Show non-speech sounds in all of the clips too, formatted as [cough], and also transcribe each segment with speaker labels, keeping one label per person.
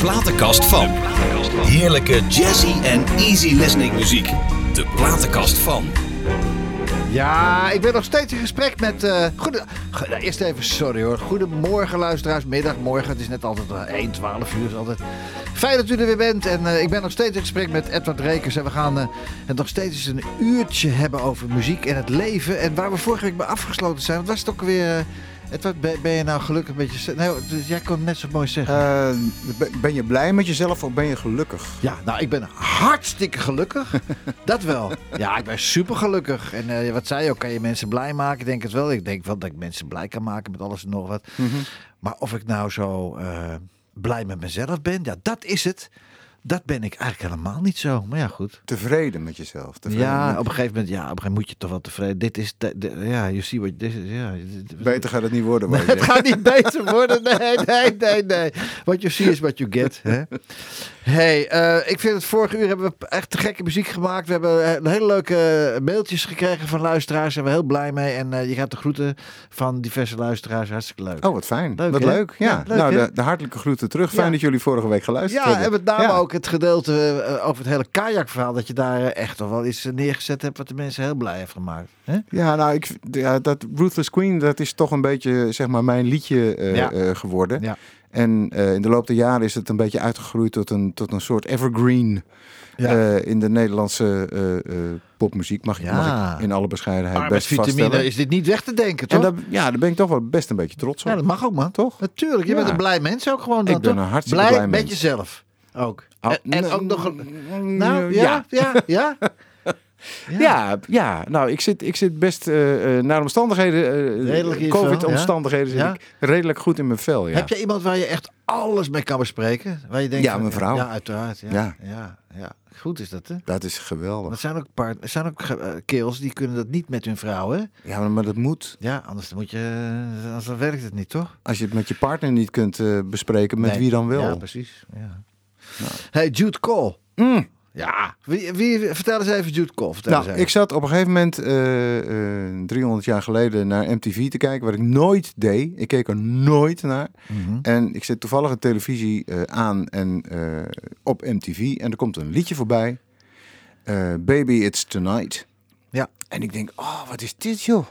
Speaker 1: platenkast van. Heerlijke jazzy en easy listening muziek. De platenkast van.
Speaker 2: Ja, ik ben nog steeds in gesprek met. eh goede, go- nou, eerst even sorry hoor. Goedemorgen, luisteraars. Middag, morgen. Het is net altijd uh, 1, 12 uur. Is altijd. Fijn dat u er weer bent. En eh, ik ben nog steeds in gesprek met Edward Rekers. En we gaan eh, het nog steeds een uurtje hebben over muziek en het leven. En waar we vorige week bij afgesloten zijn. Wat was het ook weer. Edward, ben, ben je nou gelukkig met je. Nee, dus jij kon het net zo mooi zeggen.
Speaker 3: Eh, ben- je blij met jezelf of ben je gelukkig?
Speaker 2: Ja, nou, ik ben hartstikke gelukkig. [laughs] dat wel. Ja, ik ben super gelukkig. En eh, wat zei je ook, kan je mensen blij maken? Ik denk het wel. Ik denk wel dat ik mensen blij kan maken met alles en nog wat. Maar of ik nou zo eh, blij met mezelf ben, ja, dat is het. Dat ben ik eigenlijk helemaal niet zo. Maar ja, goed.
Speaker 3: Tevreden met jezelf? Tevreden
Speaker 2: Ja,
Speaker 3: met-
Speaker 2: op een gegeven moment, ja, op een gegeven moment moet je toch wel tevreden. Dit is, de- ja, je ziet wat, dit is, ja.
Speaker 3: Beter gaat het niet worden. je
Speaker 2: het gaat niet beter worden. Nee, nee, nee, nee. What you see is what you get. Hè? Hey, eh, ik vind het vorige uur hebben we echt te gekke muziek gemaakt. We hebben eh, hele leuke mailtjes gekregen van luisteraars. Daar zijn we heel blij mee. En eh, je gaat de groeten van diverse luisteraars. Hartstikke leuk.
Speaker 3: Oh, wat fijn.
Speaker 2: Leuk,
Speaker 3: wat leuk. Ja,
Speaker 2: Ja, leuk,
Speaker 3: nou, de, de hartelijke groeten terug. Fijn
Speaker 2: Ja.
Speaker 3: dat jullie vorige week geluisterd
Speaker 2: ja,
Speaker 3: hebben.
Speaker 2: en met name
Speaker 3: Ja.
Speaker 2: ook het gedeelte eh, over het hele kajakverhaal. Dat je daar eh, echt toch wel iets eh, neergezet hebt wat de mensen heel blij heeft gemaakt. Hè?
Speaker 3: Ja, nou, ik, ja, dat Ruthless Queen, dat is toch een beetje, zeg maar, mijn liedje
Speaker 2: Ja.
Speaker 3: geworden.
Speaker 2: Ja.
Speaker 3: En in de loop der jaren is het een beetje uitgegroeid tot een, tot een soort evergreen
Speaker 2: Ja.
Speaker 3: in de Nederlandse popmuziek. Mag,
Speaker 2: Ja.
Speaker 3: mag ik in alle bescheidenheid best
Speaker 2: Arbeidsvitamine
Speaker 3: vaststellen.
Speaker 2: is dit niet weg te denken,
Speaker 3: En
Speaker 2: toch?
Speaker 3: daar, ja, daar ben ik toch wel best een beetje trots op.
Speaker 2: Ja, dat mag ook, man.
Speaker 3: Toch?
Speaker 2: Natuurlijk, je
Speaker 3: Ja.
Speaker 2: bent een blij mens ook gewoon dan,
Speaker 3: Ik ben een hartstikke
Speaker 2: blij,
Speaker 3: blij
Speaker 2: met jezelf ook.
Speaker 3: Oh,
Speaker 2: en, ook nog een... Nou, ja, ja, [laughs] ja.
Speaker 3: Ja, ja, nou, ik zit, ik zit best eh, eh, naar de omstandigheden, eh,
Speaker 2: Redelijk in je vel,
Speaker 3: COVID-omstandigheden, zit
Speaker 2: ja?
Speaker 3: ik redelijk goed in mijn vel. Ja.
Speaker 2: Heb je iemand waar je echt alles mee kan bespreken? Waar je denkt
Speaker 3: Ja, mijn vrouw.
Speaker 2: Ja, uiteraard. Ja,
Speaker 3: Ja.
Speaker 2: ja. ja, Goed is dat, hè?
Speaker 3: Dat is geweldig.
Speaker 2: Er zijn ook, paar, er zijn ook eh, kerels die kunnen dat niet met hun vrouw, hè?
Speaker 3: Ja, maar, maar dat moet.
Speaker 2: Ja, anders moet je... eh, Anders dan werkt het niet, toch?
Speaker 3: Als je het met je partner niet kunt eh, bespreken, met
Speaker 2: Nee.
Speaker 3: wie dan wel?
Speaker 2: Ja, precies. Ja. Hey, Jude Cole.
Speaker 3: Mm.
Speaker 2: Ja. Wie, wie, vertel eens even Jude Cole. Vertel
Speaker 3: Nou,
Speaker 2: eens even.
Speaker 3: ik zat op een gegeven moment eh, eh, 300 jaar geleden naar MTV te kijken, wat ik nooit deed. Ik keek er nooit naar.
Speaker 2: Mhm.
Speaker 3: En ik zet toevallig de televisie eh, aan en eh, op MTV en er komt een liedje voorbij. Eh, Baby, it's tonight.
Speaker 2: Ja.
Speaker 3: En ik denk, oh, wat is dit joh?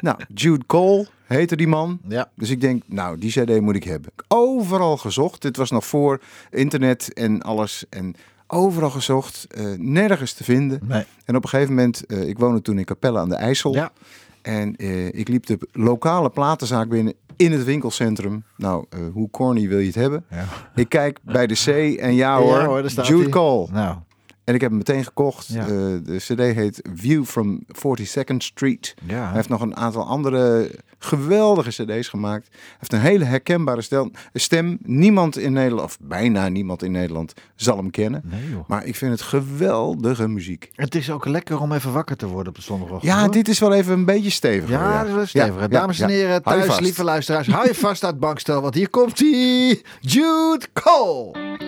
Speaker 3: Nou, Jude Cole heette die man.
Speaker 2: Ja.
Speaker 3: Dus ik denk, nou, die CD moet ik hebben. Overal gezocht. Dit was nog voor internet en alles. En overal gezocht. eh, nergens te vinden.
Speaker 2: Nee.
Speaker 3: En op een gegeven moment, eh, ik woonde toen in Capelle aan de IJssel.
Speaker 2: Ja.
Speaker 3: En eh, ik liep de lokale platenzaak binnen in het winkelcentrum. Nou, hoe corny wil je het hebben?
Speaker 2: Ja.
Speaker 3: Ik kijk bij de C en ja hoor,
Speaker 2: Ja hoor,
Speaker 3: Jude. Cole.
Speaker 2: Nou,
Speaker 3: En ik heb hem meteen gekocht.
Speaker 2: Ja.
Speaker 3: Eh, de CD heet View from 42nd Street.
Speaker 2: ja.
Speaker 3: Hij heeft nog een aantal andere geweldige cd's gemaakt. Hij heeft een hele herkenbare stel- stem. Niemand in Nederland, of bijna niemand in Nederland, zal hem kennen.
Speaker 2: Nee.
Speaker 3: Maar ik vind het geweldige muziek.
Speaker 2: Het is ook lekker om even wakker te worden op de zondagochtend.
Speaker 3: Ja,
Speaker 2: hoor.
Speaker 3: dit is wel even een beetje stevig.
Speaker 2: Ja, dat is wel stevig.
Speaker 3: Ja,
Speaker 2: Dames en heren, thuis, lieve luisteraars, hou je vast aan het bankstel, want hier komt hij, Jude Cole.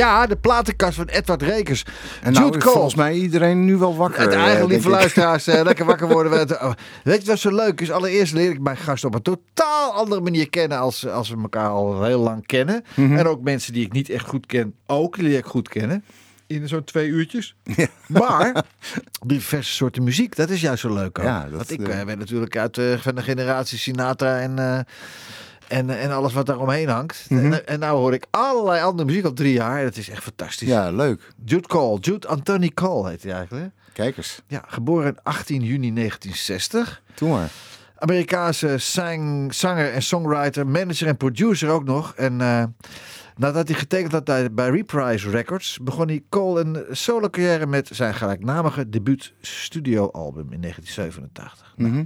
Speaker 2: Ja, de platenkast van Edward Rekers.
Speaker 3: En nou,
Speaker 2: Jude Cole.
Speaker 3: volgens mij iedereen nu wel wakker.
Speaker 2: Het
Speaker 3: eh,
Speaker 2: eigen lieve luisteraars, eh, [laughs] lekker wakker worden. Met, oh, weet je wat zo leuk is? Allereerst leer ik mijn gast op een totaal andere manier kennen als, als we elkaar al heel lang kennen.
Speaker 3: Mhm.
Speaker 2: En ook mensen die ik niet echt goed ken, ook leer ik goed kennen. In zo'n twee uurtjes. [laughs] Maar diverse soorten muziek, dat is juist zo leuk ook.
Speaker 3: Ja, dat,
Speaker 2: Want ik
Speaker 3: eh,
Speaker 2: eh, ben natuurlijk uit eh, van de generatie Sinatra en... eh, en, en alles wat daar omheen hangt.
Speaker 3: Mhm.
Speaker 2: en, en nou hoor ik allerlei andere muziek al drie jaar. Dat is echt fantastisch.
Speaker 3: Ja, leuk.
Speaker 2: Jude Cole, Jude Anthony Cole heet hij eigenlijk. hè?
Speaker 3: Kijk eens.
Speaker 2: Ja, geboren in 18 juni 1960.
Speaker 3: Doe maar.
Speaker 2: Amerikaanse zang, zanger en songwriter, manager en producer ook nog. En eh, nadat hij getekend had bij, Reprise Records, begon hij Cole een solo carrière met zijn gelijknamige debuut studioalbum in 1987.
Speaker 3: Mhm.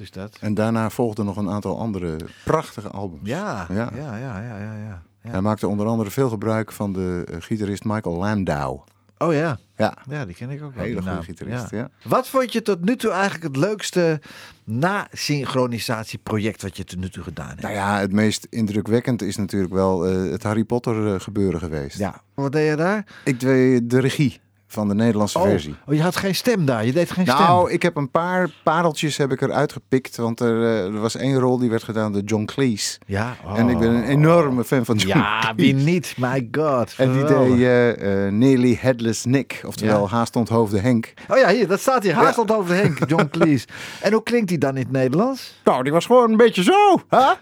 Speaker 2: Dus dat.
Speaker 3: En daarna volgden nog een aantal andere prachtige albums.
Speaker 2: Ja, ja,
Speaker 3: Ja.
Speaker 2: ja, ja, ja.
Speaker 3: Hij maakte onder andere veel gebruik van de eh, gitarist Michael Landau.
Speaker 2: Oh ja.
Speaker 3: Ja,
Speaker 2: ja, die ken ik ook wel.
Speaker 3: hele goede gitarist.
Speaker 2: Ja.
Speaker 3: Ja.
Speaker 2: Wat vond je tot nu toe eigenlijk het leukste na-synchronisatieproject wat je tot nu toe gedaan hebt?
Speaker 3: Nou ja, het meest indrukwekkend is natuurlijk wel eh, het Harry Potter eh, gebeuren geweest.
Speaker 2: Ja. Wat deed je daar?
Speaker 3: Ik deed de regie van de Nederlandse
Speaker 2: Oh,
Speaker 3: versie.
Speaker 2: oh, je had geen stem daar. Je deed geen
Speaker 3: Nou,
Speaker 2: stem.
Speaker 3: ik heb een paar pareltjes heb ik eruit gepikt. Want er, eh, er was één rol die werd gedaan door John Cleese.
Speaker 2: Ja.
Speaker 3: En ik ben een enorme fan van John
Speaker 2: Ja,
Speaker 3: Cleese.
Speaker 2: wie niet? My god.
Speaker 3: En die deed eh, Nearly Headless Nick. Oftewel
Speaker 2: Ja.
Speaker 3: haast onthoofde Henk.
Speaker 2: Oh ja, hier, dat staat hier. Haast
Speaker 3: Ja.
Speaker 2: over Henk, [laughs] John Cleese. En hoe klinkt hij dan in het Nederlands?
Speaker 3: Nou, die was gewoon een beetje zo. Hè?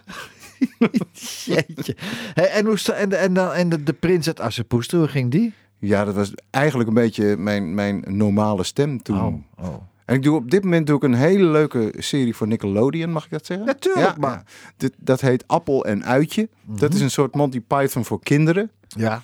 Speaker 3: [laughs]
Speaker 2: Jeetje. Hey, en hoe en, de, en, en de, de prins uit Assepoester, hoe ging die?
Speaker 3: Ja, dat was eigenlijk een beetje mijn, mijn normale stem toen.
Speaker 2: Oh, oh.
Speaker 3: En ik doe op dit moment doe ik een hele leuke serie voor Nickelodeon, mag ik dat zeggen?
Speaker 2: Natuurlijk,
Speaker 3: ja,
Speaker 2: man.
Speaker 3: ja. Dit, dat heet Appel en Uitje. Dat
Speaker 2: Mhm.
Speaker 3: is een soort Monty Python voor kinderen.
Speaker 2: Ja.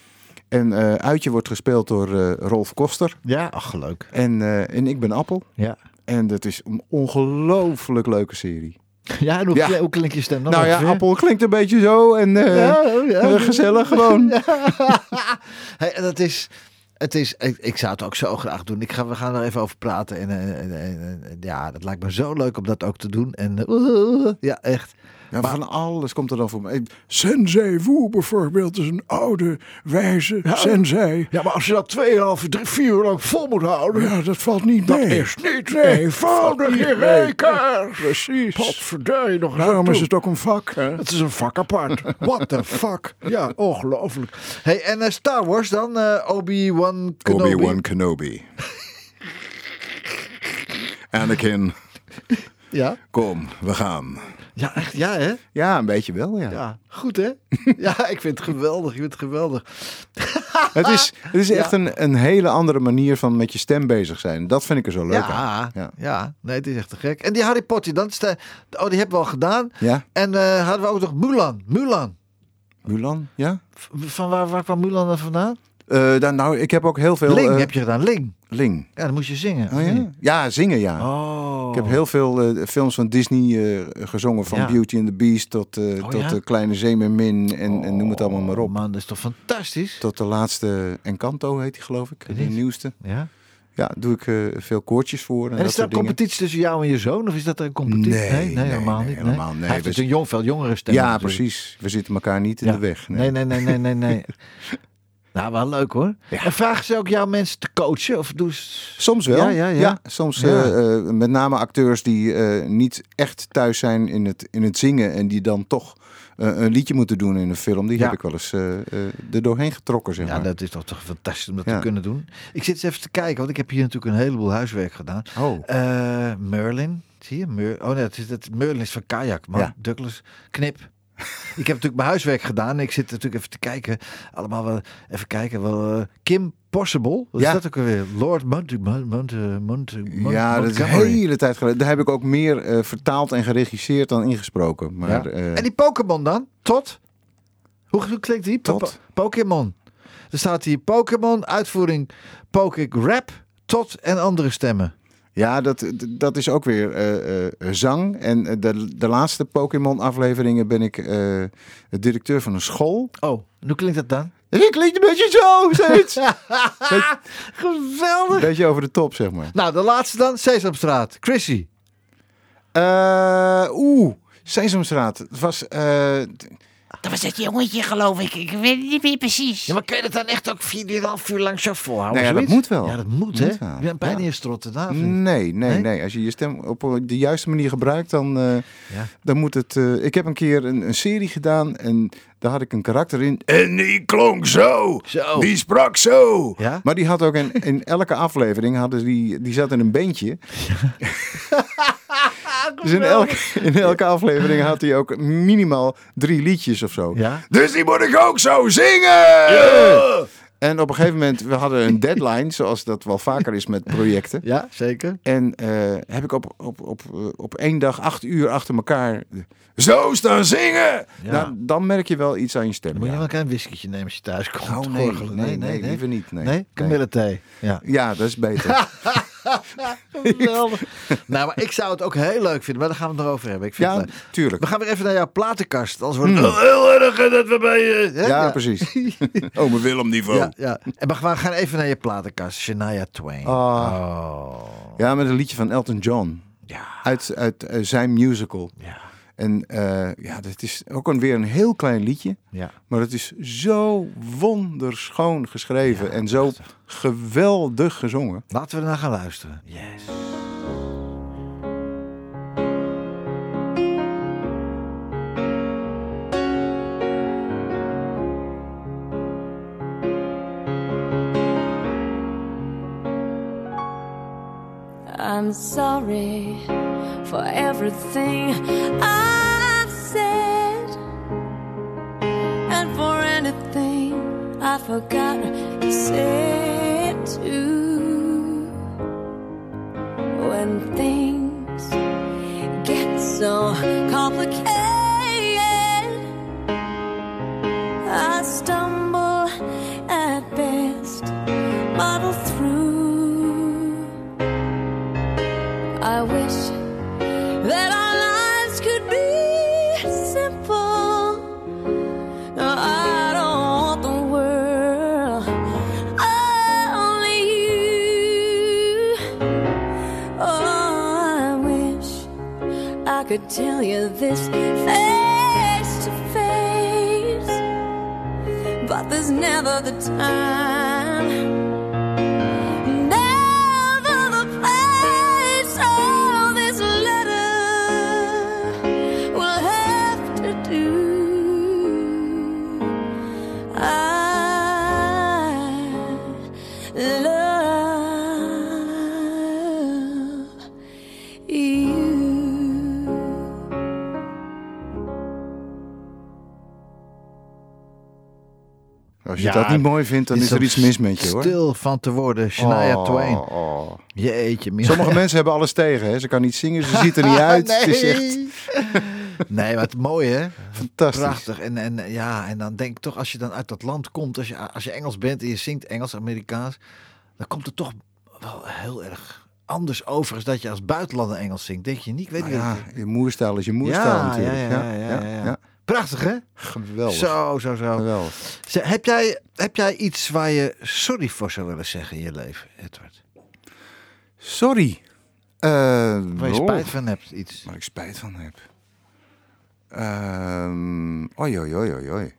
Speaker 3: En eh, Uitje wordt gespeeld door eh, Rolf Koster.
Speaker 2: Ja, ach, leuk.
Speaker 3: En, eh, en ik ben Appel.
Speaker 2: Ja.
Speaker 3: En dat is een ongelooflijk leuke serie.
Speaker 2: Ja, en hoe,
Speaker 3: Ja.
Speaker 2: hoe klinkt je stem dan?
Speaker 3: nou ja,
Speaker 2: ongeveer?
Speaker 3: Appel klinkt een beetje zo. En eh,
Speaker 2: Ja, oh, ja.
Speaker 3: eh, gezellig gewoon. [laughs]
Speaker 2: Hey, dat is, het is, ik, ik zou het ook zo graag doen. Ik ga, we gaan er even over praten. En, eh, en, en- en- ja, dat lijkt me zo leuk om dat ook te doen. En [laughs] ja, echt.
Speaker 3: Ja, van alles komt er dan voor mij. Sensei Wu bijvoorbeeld is een oude, wijze sensei.
Speaker 2: Ja, maar als je dat tweeënhalf, drie, vier uur lang vol moet houden.
Speaker 3: Ja, dat valt niet mee.
Speaker 2: niet
Speaker 3: eenvoudig
Speaker 2: in
Speaker 3: rekenen. Precies.
Speaker 2: Nog
Speaker 3: Daarom is het ook een vak. Hè?
Speaker 2: Het is een vak apart. [laughs] What the fuck? Ja, ongelooflijk. Hey, en eh, Star Wars dan? eh, Obi-Wan Kenobi.
Speaker 3: Obi-Wan Kenobi. [laughs] Anakin,
Speaker 2: Ja?
Speaker 3: kom, we gaan.
Speaker 2: Ja, echt, ja hè?
Speaker 3: Ja, een beetje wel, ja.
Speaker 2: Ja, goed hè? [laughs] ja, ik vind het geweldig. Ik vind het geweldig. [laughs]
Speaker 3: Het is, het is echt een, een hele andere manier van met je stem bezig zijn. Dat vind ik er zo leuk aan.
Speaker 2: Ja, ja.
Speaker 3: Ja.
Speaker 2: nee, het is echt te gek. En die Harry Potter, dan is de, oh, die hebben we al gedaan.
Speaker 3: Ja,
Speaker 2: En eh, hadden we ook nog Mulan. Mulan.
Speaker 3: Mulan, ja.
Speaker 2: Van waar, waar kwam Mulan dan vandaan?
Speaker 3: Eh, dan, nou, ik heb ook heel veel...
Speaker 2: Ling
Speaker 3: eh,
Speaker 2: heb je gedaan, Ling.
Speaker 3: Ling.
Speaker 2: Ja, dan moest je zingen.
Speaker 3: Oh ja? Ja, zingen ja.
Speaker 2: Oh.
Speaker 3: Ik heb heel veel eh, films van Disney gezongen. Van
Speaker 2: Ja.
Speaker 3: Beauty and the Beast tot,
Speaker 2: Oh,
Speaker 3: tot de Kleine Zeemermin en, en noem het allemaal maar op.
Speaker 2: Man, dat is toch fantastisch?
Speaker 3: Tot de laatste Encanto heet die geloof ik. De
Speaker 2: niet.
Speaker 3: nieuwste.
Speaker 2: Ja.
Speaker 3: Ja, doe ik veel koortjes voor en,
Speaker 2: En
Speaker 3: dat
Speaker 2: is
Speaker 3: soort
Speaker 2: een competitie tussen jou en je zoon? Of is dat een competitie?
Speaker 3: Nee,
Speaker 2: nee,
Speaker 3: nee,
Speaker 2: helemaal
Speaker 3: nee,
Speaker 2: niet.
Speaker 3: helemaal nee.
Speaker 2: Hij heeft
Speaker 3: We
Speaker 2: dus een jong, veel jongere stem.
Speaker 3: Ja,
Speaker 2: natuurlijk.
Speaker 3: precies. We zitten elkaar niet in
Speaker 2: Ja.
Speaker 3: de weg.
Speaker 2: Nee, nee, nee, nee, nee, nee. [laughs] nou, wel leuk hoor. En vragen ze ook jou mensen te coachen? Of doen ze...
Speaker 3: Soms wel.
Speaker 2: Ja, ja, ja.
Speaker 3: soms
Speaker 2: Ja.
Speaker 3: eh, eh, met name acteurs die eh, niet echt thuis zijn in het, in het zingen en die dan toch een liedje moeten doen in een film. Die
Speaker 2: Ja.
Speaker 3: heb ik wel eens er doorheen getrokken, zeg
Speaker 2: Ja,
Speaker 3: maar.
Speaker 2: dat is toch, toch fantastisch om dat
Speaker 3: Ja.
Speaker 2: te kunnen doen. Ik zit eens even te kijken, want ik heb hier natuurlijk een heleboel huiswerk gedaan.
Speaker 3: Oh,
Speaker 2: Merlin, zie je? Mer oh nee, het is, het, Merlin is van Kajak.
Speaker 3: Ja.
Speaker 2: Douglas, knip. Ik heb natuurlijk mijn huiswerk gedaan. Ik zit natuurlijk even te kijken. Allemaal wel, even kijken. Wel, eh, Kim Possible, wat
Speaker 3: Ja.
Speaker 2: is dat ook alweer? Lord Mont, Mont, Mont,
Speaker 3: ja, dat is een hele tijd geleden. Daar heb ik ook meer eh, vertaald en geregisseerd dan ingesproken. Maar,
Speaker 2: Ja.
Speaker 3: eh,
Speaker 2: En die Pokémon dan? Tot? Hoe, klinkt die?
Speaker 3: Tot?
Speaker 2: po- Pokémon. Er staat hier Pokémon, uitvoering Pokék Rap, tot en andere stemmen.
Speaker 3: Ja, dat, dat is ook weer eh, eh, zang. En eh, de, de laatste Pokémon-afleveringen ben ik directeur van een school.
Speaker 2: Oh, hoe klinkt dat dan?
Speaker 3: Ik klinkt een beetje zo, zoiets. [laughs] een
Speaker 2: Geweldig.
Speaker 3: beetje over de top, zeg maar.
Speaker 2: Nou, de laatste dan, Sesamstraat. Chrissy.
Speaker 3: Eh, Oeh, Sesamstraat. Het was... eh,
Speaker 4: Dat was dat jongetje, geloof ik. Ik weet het niet meer precies.
Speaker 2: Ja, maar kun je dat dan echt ook 4,5 uur lang zo volhouden?
Speaker 3: Nou ja, dat moet wel.
Speaker 2: Ja, dat moet, hè? Je bent bijna
Speaker 3: Ja.
Speaker 2: in strotten daar.
Speaker 3: Nee, nee,
Speaker 2: Nee?
Speaker 3: nee, Als je je stem op de juiste manier gebruikt, dan, eh,
Speaker 2: Ja.
Speaker 3: dan moet het... eh, ik heb een keer een, een serie gedaan en daar had ik een karakter in. En die klonk zo.
Speaker 2: Zo.
Speaker 3: Die sprak zo.
Speaker 2: Ja?
Speaker 3: Maar die had ook in, in elke aflevering, hadden die, die zat in een bandje. [laughs] dus in elke, in elke aflevering had hij ook minimaal drie liedjes of zo.
Speaker 2: Ja?
Speaker 3: Dus die moet ik ook zo zingen! En op een gegeven moment, we hadden een deadline, zoals dat wel vaker is met projecten.
Speaker 2: Ja, zeker.
Speaker 3: En eh, heb ik op, op, op, eh, op één dag acht uur achter elkaar zo staan zingen.
Speaker 2: Ja.
Speaker 3: Nou, dan merk je wel iets aan je stem.
Speaker 2: Dan moet je wel een klein whiskietje nemen als je thuis komt.
Speaker 3: Oh, nee,
Speaker 2: Gorgelen.
Speaker 3: nee, nee, liever niet. Nee,
Speaker 2: Nee? Kamillethee. Ja.
Speaker 3: Ja, dat is beter. [laughs] [laughs]
Speaker 2: Geweldig. nou, maar ik zou het ook heel leuk vinden, maar daar gaan we het nog over hebben. Ik vind
Speaker 3: ja,
Speaker 2: het
Speaker 3: tuurlijk.
Speaker 2: We gaan weer even naar jouw platenkast. Anders wordt het heel erg dat we bij je... hè?
Speaker 3: Ja, precies. [laughs] Oh, mijn Willem-niveau.
Speaker 2: Ja, ja. En we gaan even naar je platenkast. Shania Twain.
Speaker 3: Ah.
Speaker 2: Oh.
Speaker 3: Ja, met een liedje van Elton John.
Speaker 2: Ja.
Speaker 3: Uit, uit eh, zijn musical.
Speaker 2: Ja.
Speaker 3: En eh, ja, dat is ook een, weer een heel klein liedje.
Speaker 2: Ja.
Speaker 3: Maar het is zo wonderschoon geschreven.
Speaker 2: Ja,
Speaker 3: en zo
Speaker 2: prachtig.
Speaker 3: geweldig gezongen.
Speaker 2: Laten we ernaar gaan luisteren. Yes.
Speaker 5: I'm sorry for everything I've said and for anything I forgot to say too. When things get so complicated, could tell you this face to face, but there's never the time. The
Speaker 3: Als je
Speaker 2: Ja,
Speaker 3: dat niet mooi vindt, dan is, er iets mis met je hoor.
Speaker 2: Stil van te worden. Shania
Speaker 3: Oh,
Speaker 2: Twain.
Speaker 3: oh.
Speaker 2: Jeetje. mina.
Speaker 3: Sommige mensen hebben alles tegen. Hè. Ze kan niet zingen, ze [laughs] ziet er niet uit.
Speaker 2: nee.
Speaker 3: Het is echt
Speaker 2: nee, maar het mooie hè.
Speaker 3: fantastisch.
Speaker 2: Prachtig. En, en, ja, en dan denk ik toch, als je dan uit dat land komt, als je, als je Engels bent en je zingt Engels, Amerikaans, dan komt het toch wel heel erg anders over als dat je als buitenlander Engels zingt. Denk je niet? Weet
Speaker 3: Nou ja,
Speaker 2: wat
Speaker 3: je moerstaal is je moerstaal
Speaker 2: ja,
Speaker 3: natuurlijk.
Speaker 2: Ja, ja, ja, ja, ja. Prachtig hè?
Speaker 3: Geweldig.
Speaker 2: Zo, zo, zo.
Speaker 3: Geweldig.
Speaker 2: Zeg, Heb jij, heb jij iets waar je sorry voor zou willen zeggen in je leven, Edward?
Speaker 3: Sorry. Eh,
Speaker 2: Waar je
Speaker 3: oh,
Speaker 2: spijt van hebt, iets.
Speaker 3: Waar ik spijt van heb. Ehm oi, oi, oi, oi, oi.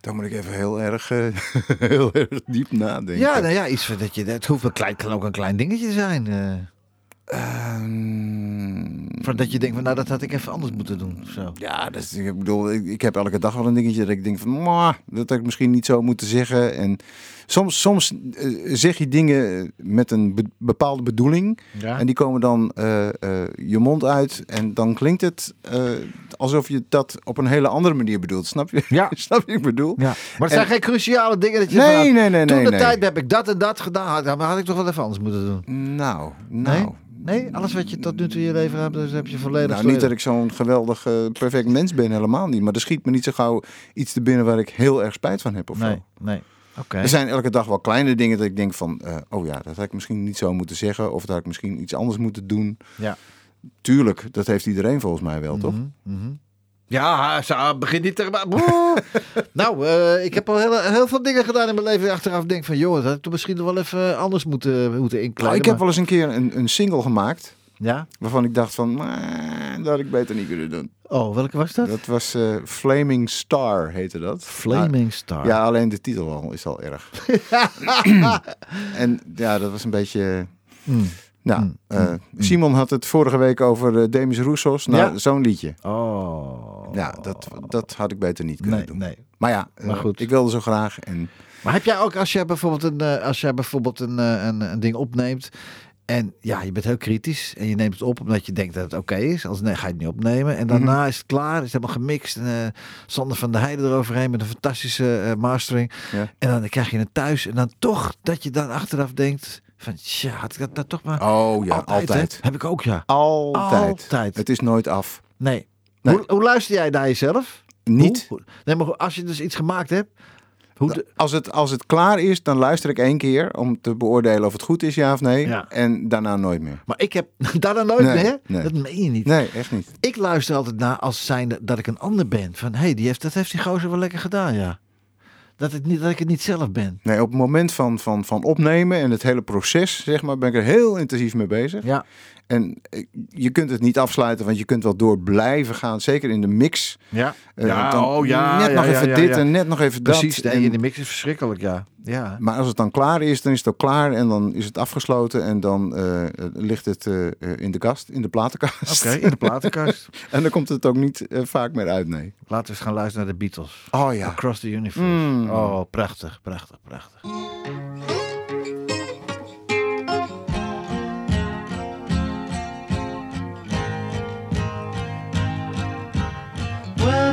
Speaker 3: Dan moet ik even heel erg, eh, [laughs] heel erg diep nadenken.
Speaker 2: Ja, nou ja, iets van dat je. Het hoeft een klein, kan ook een klein dingetje zijn. eh
Speaker 3: Ehm,
Speaker 2: van dat je denkt van, nou, dat had ik even anders moeten doen. of Zo.
Speaker 3: Ja, dat is, ik bedoel, ik, ik heb elke dag wel een dingetje dat ik denk van, "Mwah, dat had ik misschien niet zo moeten zeggen. En soms, soms eh, zeg je dingen met een be- bepaalde bedoeling
Speaker 2: Ja.
Speaker 3: en die komen dan eh, eh, je mond uit en dan klinkt het alsof je dat op een hele andere manier bedoelt. Snap je?
Speaker 2: Ja. [laughs]
Speaker 3: Snap je wat ik bedoel?
Speaker 2: Ja. Maar het zijn
Speaker 3: En-
Speaker 2: geen cruciale dingen dat je.
Speaker 3: Nee,
Speaker 2: van,
Speaker 3: nee, nee,
Speaker 2: Toen
Speaker 3: nee,
Speaker 2: de
Speaker 3: nee.
Speaker 2: tijd heb ik dat en dat gedaan. Had, dan had ik toch wel even anders moeten doen.
Speaker 3: Nou, nou.
Speaker 2: Nee? Nee, alles wat je tot nu toe in je leven hebt, dus heb je volledig.
Speaker 3: Nou, niet dat ik zo'n geweldig perfect mens ben, helemaal niet. Maar er schiet me niet zo gauw iets te binnen waar ik heel erg spijt van heb of zo.
Speaker 2: Nee, nee.
Speaker 3: Er zijn elke dag wel kleine dingen dat ik denk van, eh, oh ja, dat had ik misschien niet zo moeten zeggen. Of dat had ik misschien iets anders moeten doen.
Speaker 2: Ja.
Speaker 3: Tuurlijk, dat heeft iedereen volgens mij wel, toch?
Speaker 2: Mhm, mhm. Ja, zo, begin niet [laughs] Broer. nou, eh, ik heb al heel, heel veel dingen gedaan in mijn leven. Achteraf denk van, joh, dat had ik toen misschien nog wel even anders moeten, moeten inkleden.
Speaker 3: Nou, ik heb wel eens een keer een, een single gemaakt.
Speaker 2: Ja?
Speaker 3: Waarvan ik dacht van, "Maar, dat had ik beter niet kunnen doen.
Speaker 2: Oh, welke was dat?
Speaker 3: Dat was eh, Flaming Star, heette dat.
Speaker 2: Flaming Star.
Speaker 3: Ja, alleen de titel al is al erg. [laughs] en ja, dat was een beetje...
Speaker 2: Mm.
Speaker 3: Nou, eh, Simon had het vorige week over eh, Demis Roussos. Nou,
Speaker 2: Ja.
Speaker 3: zo'n liedje.
Speaker 2: Oh.
Speaker 3: Ja, dat, dat had ik beter niet kunnen
Speaker 2: nee,
Speaker 3: doen.
Speaker 2: nee.
Speaker 3: Maar ja,
Speaker 2: Maar goed.
Speaker 3: ik wilde zo graag. En
Speaker 2: Maar heb jij ook, als jij bijvoorbeeld een, als jij bijvoorbeeld een, een, een ding opneemt. En ja, je bent heel kritisch. En je neemt het op omdat je denkt dat het oké is. Als nee, ga je het niet opnemen. En daarna
Speaker 3: Mhm.
Speaker 2: is het klaar. Is het helemaal gemixt. En, eh Sander van de Heide eroverheen met een fantastische eh, mastering.
Speaker 3: Ja.
Speaker 2: En dan krijg je het thuis. En dan toch dat je dan achteraf denkt. Van tja, had ik dat nou toch maar.
Speaker 3: oh ja,
Speaker 2: altijd. Heb ik ook ja.
Speaker 3: Altijd.
Speaker 2: Altijd.
Speaker 3: Het is nooit af.
Speaker 2: Nee.
Speaker 3: Nee.
Speaker 2: Hoe, hoe luister jij naar jezelf?
Speaker 3: Niet.
Speaker 2: Hoe? Nee, maar als je dus iets gemaakt hebt. Hoe
Speaker 3: Als het, als het klaar is, dan luister ik één keer om te beoordelen of het goed is, ja of nee.
Speaker 2: Ja.
Speaker 3: En daarna nooit meer.
Speaker 2: maar ik heb [laughs] daarna nooit
Speaker 3: Nee,
Speaker 2: meer.
Speaker 3: nee.
Speaker 2: Dat meen je niet.
Speaker 3: Nee, echt niet.
Speaker 2: Ik luister altijd naar als zijnde dat ik een ander ben. Van hé, hey, die heeft, dat heeft die gozer wel lekker gedaan, ja. Dat, het niet, dat ik het niet zelf ben.
Speaker 3: Nee, op het moment van, van, van opnemen en het hele proces, zeg maar, ben ik er heel intensief mee bezig.
Speaker 2: Ja,
Speaker 3: En eh, je kunt het niet afsluiten, want je kunt wel door blijven gaan. Zeker in de mix.
Speaker 2: ja.
Speaker 3: Eh,
Speaker 2: ja, oh ja.
Speaker 3: Net
Speaker 2: ja,
Speaker 3: nog
Speaker 2: ja,
Speaker 3: even dit en net nog even dat.
Speaker 2: Precies, nee,
Speaker 3: En-
Speaker 2: in de mix is verschrikkelijk, ja. ja.
Speaker 3: Maar als het dan klaar is, dan is het ook klaar en dan is het afgesloten en dan eh, ligt het in de kast, in de platenkast.
Speaker 2: Oké, in de platenkast. [laughs]
Speaker 3: En dan komt het ook niet vaak meer uit, nee.
Speaker 2: Laten we eens gaan luisteren naar de Beatles.
Speaker 3: Oh ja.
Speaker 2: Across the Universe.
Speaker 3: Mm.
Speaker 2: Oh, prachtig, prachtig, prachtig.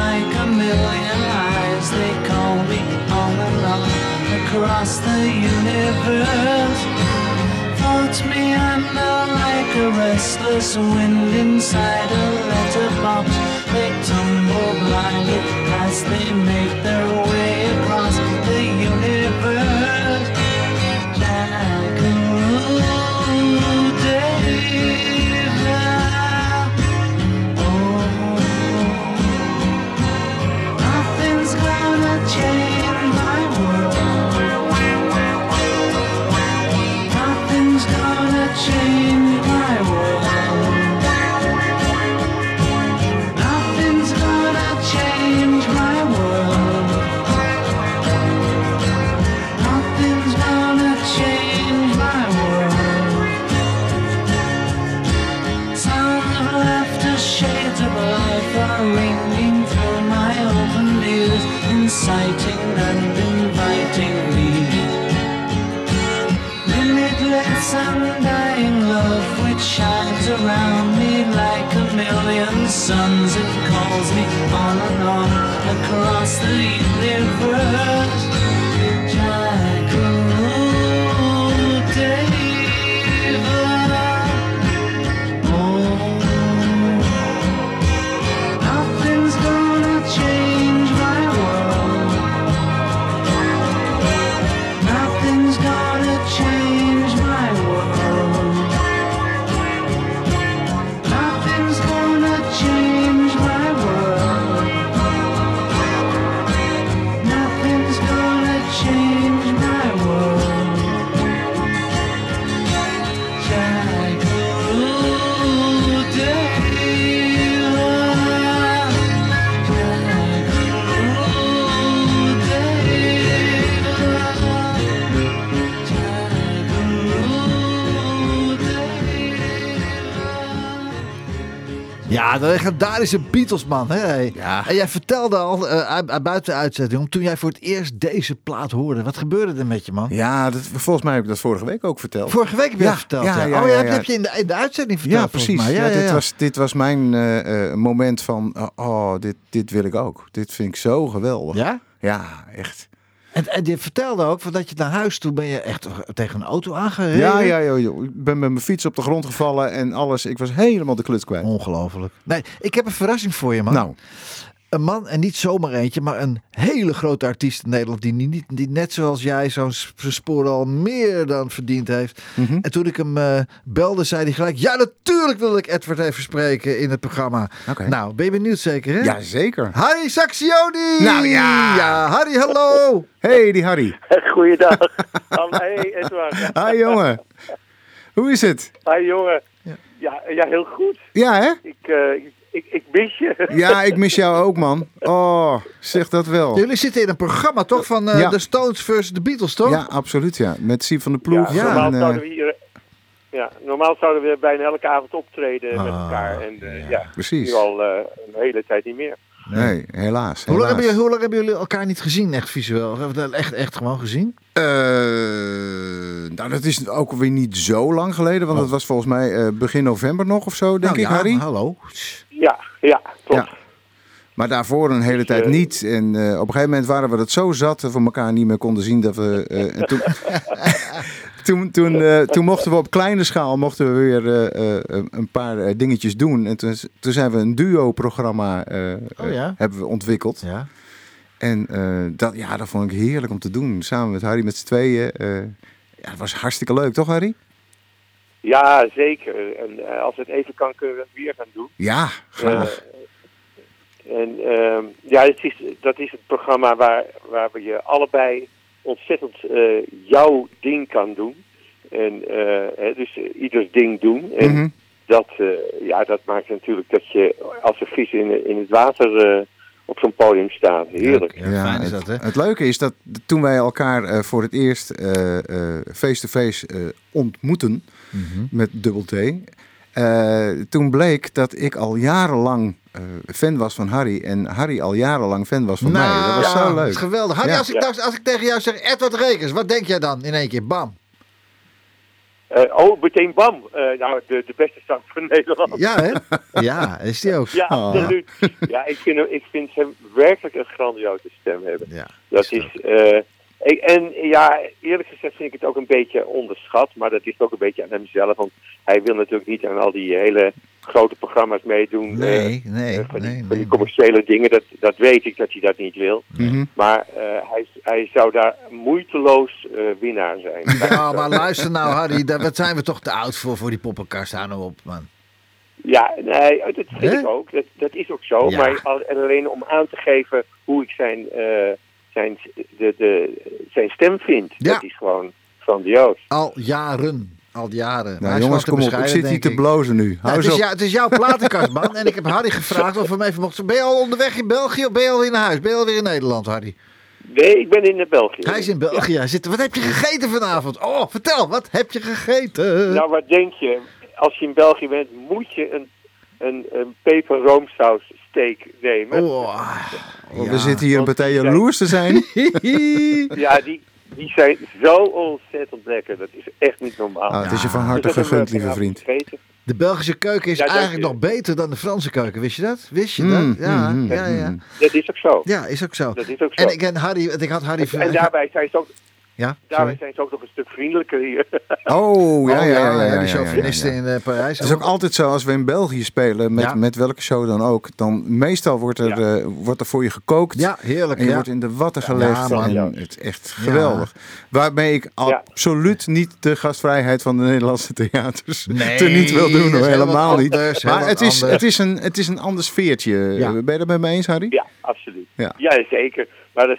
Speaker 6: like a million eyes. They call me and on across the universe. Floats me under like a restless wind inside a letterbox. They tumble blindly as they make their way across the universe.
Speaker 2: De legendarische Beatles, man. Hè?
Speaker 3: Ja.
Speaker 2: En jij vertelde al uit- buiten de uitzending, toen jij voor het eerst deze plaat hoorde. Wat gebeurde er met je, man?
Speaker 3: Ja, dat, volgens mij heb ik dat vorige week ook verteld.
Speaker 2: Vorige week heb je
Speaker 3: Ja,
Speaker 2: dat verteld.
Speaker 3: ja,
Speaker 2: Ja,
Speaker 3: ja,
Speaker 2: oh,
Speaker 3: ja,
Speaker 2: heb je in de, in de uitzending verteld.
Speaker 3: Ja, precies. Ja, dit, Was, dit was mijn eh, eh, moment van, uh, oh, dit, dit wil ik ook. Dit vind ik zo geweldig.
Speaker 2: Ja?
Speaker 3: Ja, echt.
Speaker 2: En, en je vertelde ook van dat je naar huis toe ben je echt tegen een auto aangereden.
Speaker 3: Ja, ja, joh, joh. Ik ben met mijn fiets op de grond gevallen en alles. Ik was helemaal de kluts kwijt.
Speaker 2: Ongelooflijk. Nee, ik heb een verrassing voor je, man.
Speaker 3: Nou,
Speaker 2: Een man, en niet zomaar eentje, maar een hele grote artiest in Nederland. Die, niet, die net zoals jij zo'n s- zijn sporen al meer dan verdiend heeft.
Speaker 3: mhm.
Speaker 2: En toen ik hem eh, belde, zei hij gelijk: Ja, natuurlijk wil ik Edward even spreken in het programma. Nou, ben je benieuwd zeker, hè?
Speaker 3: ja, zeker.
Speaker 2: Harry Saxioni!
Speaker 3: Nou ja.
Speaker 2: Ja, Harry, hallo!
Speaker 3: hey, die Harry. [laughs]
Speaker 7: Goeiedag. Hallo, hey Edward.
Speaker 3: Hi, jongen. Hoe is het?
Speaker 7: Hi jongen. Ja, ja, heel goed.
Speaker 3: Ja, hè?
Speaker 7: Ik, eh, ik, ik, mis je.
Speaker 3: Ja, ik mis jou ook, man. Oh, zeg dat wel.
Speaker 2: Jullie zitten in een programma toch van eh
Speaker 3: Ja.
Speaker 2: The Stones versus The Beatles, toch?
Speaker 3: Ja, absoluut, ja. Met Siep van de Ploeg.
Speaker 7: Ja, normaal
Speaker 3: en, eh,
Speaker 7: zouden we hier... Ja, normaal zouden we bijna elke avond optreden met
Speaker 2: Ah,
Speaker 7: elkaar. En eh, ja,
Speaker 3: precies.
Speaker 7: nu al eh, een hele tijd niet meer.
Speaker 3: Nee, helaas.
Speaker 2: Hoe lang,
Speaker 3: helaas.
Speaker 2: hebben jullie, hoe lang hebben jullie elkaar niet gezien, echt visueel? Hebben we dat echt, echt gewoon gezien?
Speaker 3: Eh, nou, dat is ook weer niet zo lang geleden, want dat was volgens mij eh, begin november nog of zo, denk
Speaker 2: Nou
Speaker 3: ik,
Speaker 2: ja,
Speaker 3: Harry.
Speaker 2: Hallo.
Speaker 7: Ja, ja, klopt.
Speaker 3: Ja. Maar daarvoor een hele tijd
Speaker 7: eh,
Speaker 3: niet. En eh, op een gegeven moment waren we het zo zat dat we elkaar niet meer konden zien. Dat we, eh, [laughs] en toen, [laughs] toen, toen, eh, toen mochten we op kleine schaal mochten we weer eh, eh, een paar dingetjes doen. En toen, toen zijn we een duo-programma
Speaker 2: Oh ja?
Speaker 3: eh, hebben we ontwikkeld.
Speaker 2: Ja.
Speaker 3: En eh, dat, ja, dat vond ik heerlijk om te doen. Samen met Harry met z'n tweeën. eh, ja, het was hartstikke leuk, toch Harry?
Speaker 7: Ja, zeker. En eh, als het even kan, kunnen we het weer gaan doen.
Speaker 3: Ja, graag.
Speaker 7: Eh, en ehm, ja, het is, dat is het programma waar, waar we je allebei ontzettend eh, jouw ding kan doen. En dus ieders ding doen. En
Speaker 3: Mhm.
Speaker 7: dat, ja, dat maakt natuurlijk dat je als een vis in, in het water op zo'n podium staat. Heerlijk.
Speaker 2: Ja, fijn is dat, hè?
Speaker 3: het, het leuke is dat toen wij elkaar eh, voor het eerst eh, eh, face-to-face eh, ontmoeten
Speaker 2: Mhm.
Speaker 3: met Double T, eh, toen bleek dat ik al jarenlang eh, fan was van Harry en Harry al jarenlang fan was van mij. Dat was
Speaker 2: Nou,
Speaker 3: zo
Speaker 2: dat
Speaker 3: leuk.
Speaker 2: is geweldig. Harry,
Speaker 3: Ja.
Speaker 2: als, ik, nou- als ik tegen jou zeg Edward Rekers, wat denk jij dan in één keer? Bam.
Speaker 7: Eh, oh, meteen bam. Eh, nou, de, de beste zanger van Nederland.
Speaker 2: Ja, hè? [laughs] Ja, is die ook.
Speaker 7: Ja,
Speaker 3: Oh.
Speaker 7: Ja, ik vind, hem, ik vind hem werkelijk een grandioze stem hebben.
Speaker 2: Ja.
Speaker 7: Dat is. eh, ik, en ja, eerlijk gezegd vind ik het ook een beetje onderschat. Maar dat ligt ook een beetje aan hemzelf. Want hij wil natuurlijk niet aan al die hele grote programma's meedoen.
Speaker 2: Nee,
Speaker 7: eh,
Speaker 2: nee,
Speaker 7: eh, van, die,
Speaker 2: nee,
Speaker 7: van
Speaker 2: nee.
Speaker 7: die commerciële dingen. Dat, dat weet ik dat hij dat niet wil.
Speaker 3: Mhm.
Speaker 7: Maar eh, hij, hij zou daar moeiteloos winnaar zijn. [laughs]
Speaker 2: Ja, maar luister nou, Harry, daar wat zijn we toch te oud voor, voor die poppenkast. Hou nou op, man.
Speaker 7: Ja, nee, dat vind ik ook. Dat, dat is ook zo.
Speaker 2: Ja.
Speaker 7: Maar al, en alleen om aan te geven hoe ik zijn, zijn, de, de, zijn stem vind.
Speaker 2: Ja.
Speaker 7: Dat is gewoon grandioos.
Speaker 2: Al jaren. Al jaren.
Speaker 3: Nou jongens, kom op. Ik zit hier te blozen nu.
Speaker 2: Nou, het, is jou, het is jouw platenkast, [laughs] man. En ik heb Harry gevraagd of we hem even mochten... Ben je al onderweg in België of ben je alweer naar huis? Ben je alweer in Nederland, Harry?
Speaker 7: Nee, ik ben in eh, België.
Speaker 2: Hij is in België. Hij zit, wat heb je gegeten vanavond? Oh, vertel, wat heb je gegeten?
Speaker 7: Nou, wat denk je? Als je in België bent, moet je een, een, een peper-roomsaus steak nemen.
Speaker 2: Oh,
Speaker 3: We
Speaker 2: ja.
Speaker 3: zitten hier een partij
Speaker 7: die
Speaker 3: jaloers te zijn. [laughs]
Speaker 7: Ja, die, die zijn zo ontzettend lekker. Dat is echt niet normaal.
Speaker 3: Ah, het is je van
Speaker 7: Dus
Speaker 3: harte gegund, lieve vriend.
Speaker 2: De Belgische keuken is
Speaker 7: Ja,
Speaker 2: eigenlijk
Speaker 7: je.
Speaker 2: nog beter dan de Franse keuken. Wist je dat? Wist je dat?
Speaker 3: Mm,
Speaker 2: ja,
Speaker 3: mm, mm,
Speaker 2: ja, ja.
Speaker 3: mm.
Speaker 7: Dat is ook zo.
Speaker 2: Ja, is ook zo.
Speaker 7: Dat is ook zo.
Speaker 2: En ik, en Harry, want ik had Harry...
Speaker 7: En daarbij zijn ze ook,
Speaker 2: Ja,
Speaker 7: daarbij zijn ze ook nog een stuk vriendelijker hier. [laughs]
Speaker 3: Oh, ja, ja, ja. ja, ja,
Speaker 2: die chauvinisten
Speaker 3: ja.
Speaker 2: in eh, Parijs.
Speaker 3: Het is ook altijd zo, als we in België spelen, met,
Speaker 2: Ja.
Speaker 3: met welke show dan ook, dan meestal wordt er,
Speaker 7: Ja.
Speaker 3: eh, wordt er voor je gekookt.
Speaker 2: Ja, heerlijk.
Speaker 3: En je
Speaker 2: ja.
Speaker 3: wordt in de watten gelegd.
Speaker 2: man.
Speaker 3: en het is echt geweldig. Waarmee ik
Speaker 7: Ja.
Speaker 3: absoluut niet de gastvrijheid van de Nederlandse theaters
Speaker 2: Nee,
Speaker 3: te niet wil doen. Hoor, helemaal niet. Maar het is, het, is een, het is een ander sfeertje.
Speaker 2: Ja.
Speaker 3: Ben je dat met me eens, Harry?
Speaker 7: Ja, absoluut.
Speaker 3: Ja.
Speaker 7: Ja, zeker. Maar er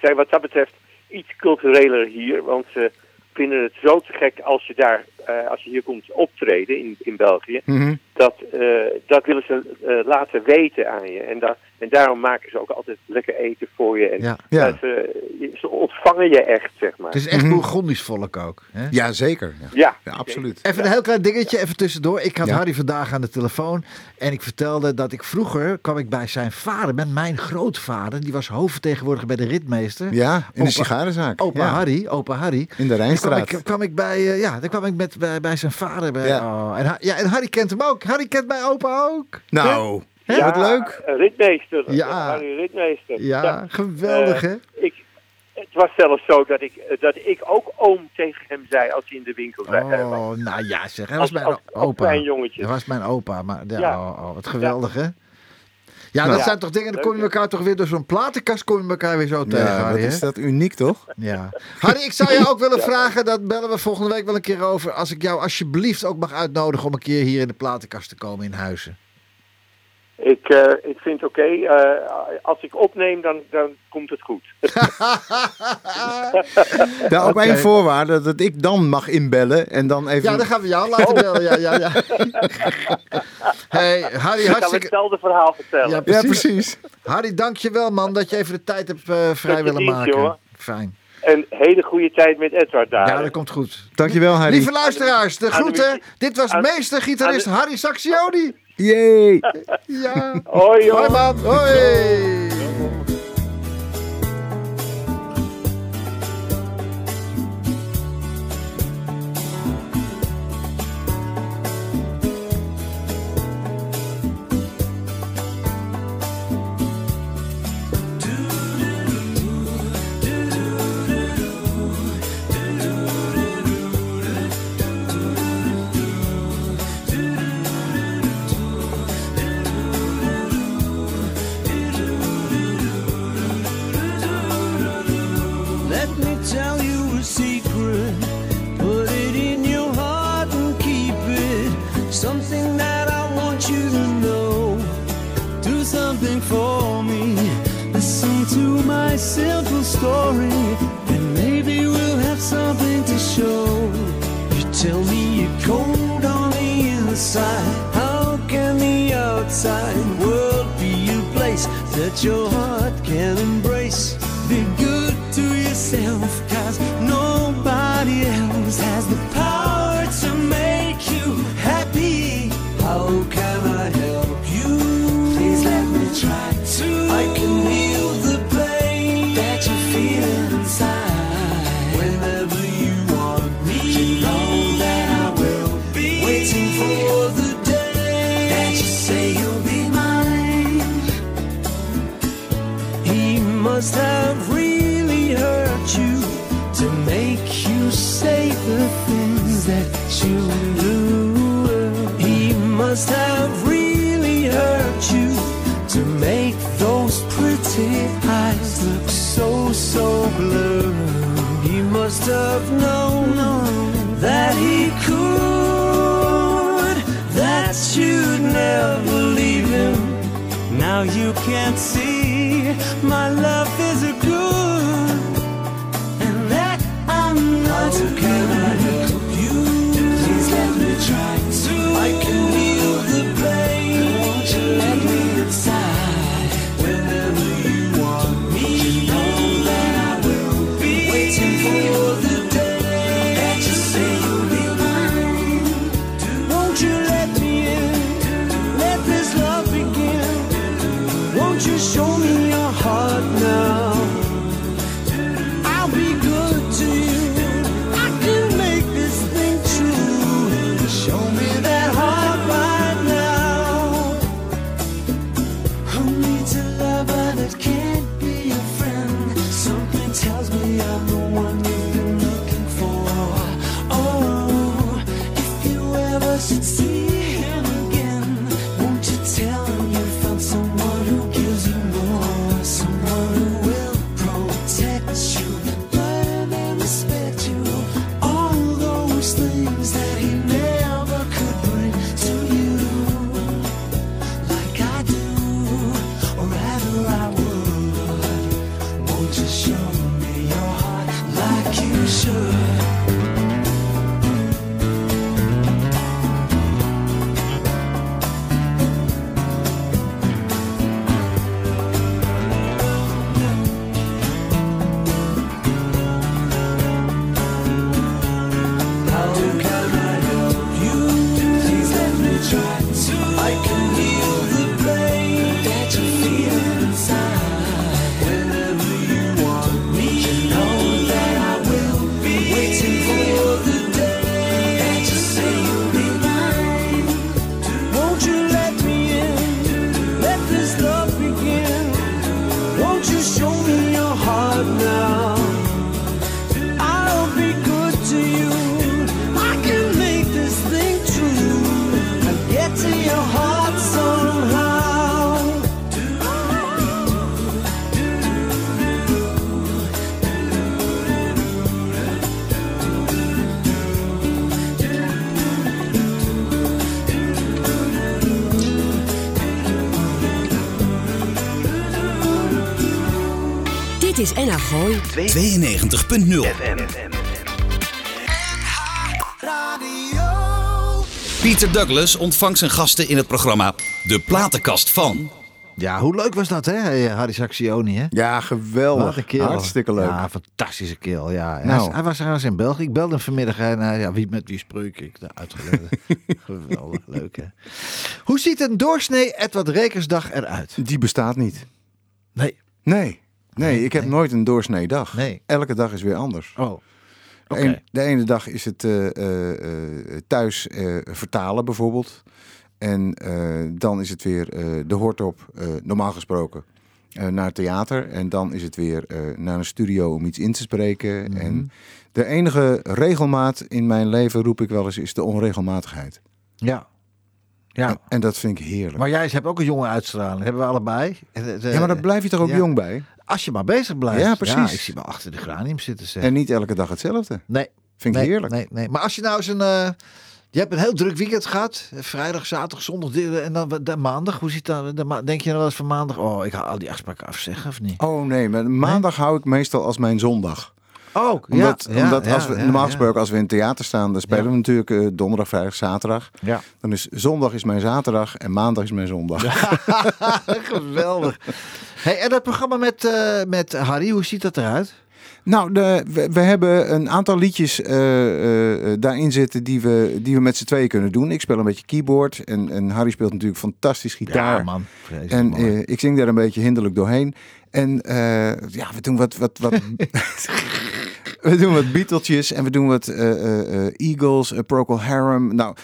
Speaker 7: zijn wat dat betreft iets cultureler hier. Want ze vinden het zo te gek als je daar, eh, als je hier komt optreden in, in België.
Speaker 3: Mhm.
Speaker 7: Dat, eh, dat willen ze eh, laten weten aan je. En dat, En daarom maken ze ook altijd lekker eten voor je. En
Speaker 2: Ja.
Speaker 3: Ja.
Speaker 7: ja, ze, ze ontvangen je echt, zeg maar.
Speaker 2: Het is echt Bourgondisch volk ook. Hè?
Speaker 3: Ja, zeker. Ja,
Speaker 7: ja,
Speaker 3: Ja, absoluut.
Speaker 2: Even een heel klein dingetje, even tussendoor. Ik had
Speaker 3: Ja.
Speaker 2: Harry vandaag aan de telefoon en ik vertelde dat ik vroeger kwam ik bij zijn vader, met mijn grootvader, die was hoofdvertegenwoordiger bij de ritmeester.
Speaker 3: Ja, in de sigarenzaak.
Speaker 2: Opa
Speaker 3: ja.
Speaker 2: Harry, opa Harry.
Speaker 3: In de
Speaker 2: Dan kwam
Speaker 3: Rijnstraat.
Speaker 2: ik, kwam ik bij, eh, ja, dan kwam ik met, bij, bij zijn vader. Bij,
Speaker 3: Ja.
Speaker 2: oh, en, ja, en Harry kent hem ook. Harry kent mijn opa ook.
Speaker 3: Nou,
Speaker 7: Ja,
Speaker 3: wat leuk.
Speaker 7: Ritmeester.
Speaker 2: Ja.
Speaker 7: Harry Ritmeester.
Speaker 2: Ja, geweldig
Speaker 7: Eh,
Speaker 2: hè?
Speaker 7: Ik, het was zelfs zo dat ik, eh, dat ik ook oom tegen hem zei als hij in de winkel zei. eh, was.
Speaker 2: Oh, nou ja zeg, hij
Speaker 7: Als-
Speaker 2: was mijn
Speaker 7: als- als
Speaker 2: opa.
Speaker 7: klein jongetje.
Speaker 2: Dat was mijn opa, maar ja,
Speaker 7: Ja.
Speaker 2: Oh, oh, wat geweldig hè? Ja, dat
Speaker 3: Ja.
Speaker 2: zijn toch dingen, dan kom je elkaar toch weer door zo'n platenkast kom je elkaar weer zo tegen,
Speaker 3: Ja,
Speaker 2: Harry, hè?
Speaker 3: is dat uniek, toch?
Speaker 2: Ja. Harry, ik zou je ook willen [laughs] vragen, dat bellen we volgende week wel een keer over, als ik jou alsjeblieft ook mag uitnodigen om een keer hier in de platenkast te komen in Huizen.
Speaker 7: Ik, eh, ik vind oké, eh, als ik opneem dan, dan komt het goed.
Speaker 3: Daar op één voorwaarde dat ik dan mag inbellen en dan even...
Speaker 2: Ja, dan gaan we jou laten bellen. Ja, ja, ja. [laughs] Hey, Harry,
Speaker 7: Ik
Speaker 2: hartstikke...
Speaker 7: hetzelfde verhaal vertellen.
Speaker 2: Ja,
Speaker 3: Ja,
Speaker 2: precies. Harry, dankjewel man dat je even de tijd hebt eh, vrij willen
Speaker 7: dienst,
Speaker 2: maken.
Speaker 7: jongen.
Speaker 2: Fijn.
Speaker 7: Een hele goede tijd met Edward daar.
Speaker 2: Ja, dat komt goed.
Speaker 3: Dankjewel, Harry.
Speaker 2: Lieve luisteraars, de groeten. Dit was meester-gitarist
Speaker 7: aan de-
Speaker 2: Harry Saxioni.
Speaker 3: Yay!
Speaker 2: Ja.
Speaker 7: Hoi joh.
Speaker 2: Hoi man.
Speaker 6: You to make you say the things that you do. He must have really hurt you to make those pretty eyes look so, so blue. He must have known that he could, that you'd never leave him. Now you can't see my love is a
Speaker 1: 92.0 FM. Pieter Douglas ontvangt zijn gasten in het programma De Platenkast van...
Speaker 2: Ja, hoe leuk was dat, hè, Harry Saxioni, hè?
Speaker 3: Ja, geweldig.
Speaker 2: Wat een.
Speaker 3: Hartstikke leuk.
Speaker 2: Ja, fantastische keel, ja.
Speaker 3: Nou.
Speaker 2: Hij, was, trouwens in België. Ik belde hem vanmiddag en hij, ja, wie, met wie spreek ik? daar uitgelezen? [laughs] geweldig, leuk, hè? Hoe ziet een doorsnee Edward Rekersdag eruit?
Speaker 3: Die bestaat niet.
Speaker 2: Nee.
Speaker 3: Nee. Nee, ik heb
Speaker 2: nee.
Speaker 3: nooit een doorsnee dag.
Speaker 2: Nee.
Speaker 3: Elke dag is weer anders.
Speaker 2: Oh.
Speaker 3: De, ene dag is het eh, eh, eh, thuis vertalen bijvoorbeeld. En dan is het weer de hoort op, eh, normaal gesproken, naar theater. En dan is het weer naar een studio om iets in te spreken.
Speaker 2: Mhm.
Speaker 3: En de enige regelmaat in mijn leven, roep ik wel eens, is de onregelmatigheid.
Speaker 2: Ja. Ja.
Speaker 3: En, en dat vind ik heerlijk.
Speaker 2: Maar jij hebt ook een jonge uitstraling. Hebben we allebei.
Speaker 3: Ja, maar daar blijf je toch ook
Speaker 2: ja.
Speaker 3: jong bij?
Speaker 2: Als je maar bezig blijft.
Speaker 3: Ja, precies.
Speaker 2: ik zie me achter de granium zitten. Zeg.
Speaker 3: En niet elke dag hetzelfde.
Speaker 2: nee.
Speaker 3: Vind ik
Speaker 2: nee,
Speaker 3: heerlijk.
Speaker 2: Nee, nee. Maar als je nou eens een... eh, je hebt een heel druk weekend gehad. Vrijdag, zaterdag, zondag en dan de maandag. Hoe ziet dat? De denk je nou wel eens van maandag? Oh, ik ga al die afspraken afzeggen of niet?
Speaker 3: Oh nee, maar maandag hou ik meestal als mijn zondag.
Speaker 2: Oh,
Speaker 3: Omdat,
Speaker 2: ja,
Speaker 3: omdat
Speaker 2: ja,
Speaker 3: als we, normaal gesproken als we in het theater staan, dan spelen we natuurlijk eh, donderdag, vrijdag, zaterdag.
Speaker 2: Ja.
Speaker 3: Dan is zondag is mijn zaterdag en maandag is mijn zondag. [laughs]
Speaker 2: Geweldig. Hey, en dat programma met, eh, met Harry, hoe ziet dat eruit?
Speaker 3: Nou, de, we, we hebben een aantal liedjes eh, daarin zitten die we, die we met z'n tweeën kunnen doen. Ik speel een beetje keyboard en, en Harry speelt natuurlijk fantastisch gitaar.
Speaker 2: Ja, man. Vreselijk
Speaker 3: En ik zing daar een beetje hinderlijk doorheen. En ja, we doen wat, wat, wat [laughs] we doen wat Beatlesjes en we doen wat eh, eh, eh, Eagles, uh, Procol Harum. Nou,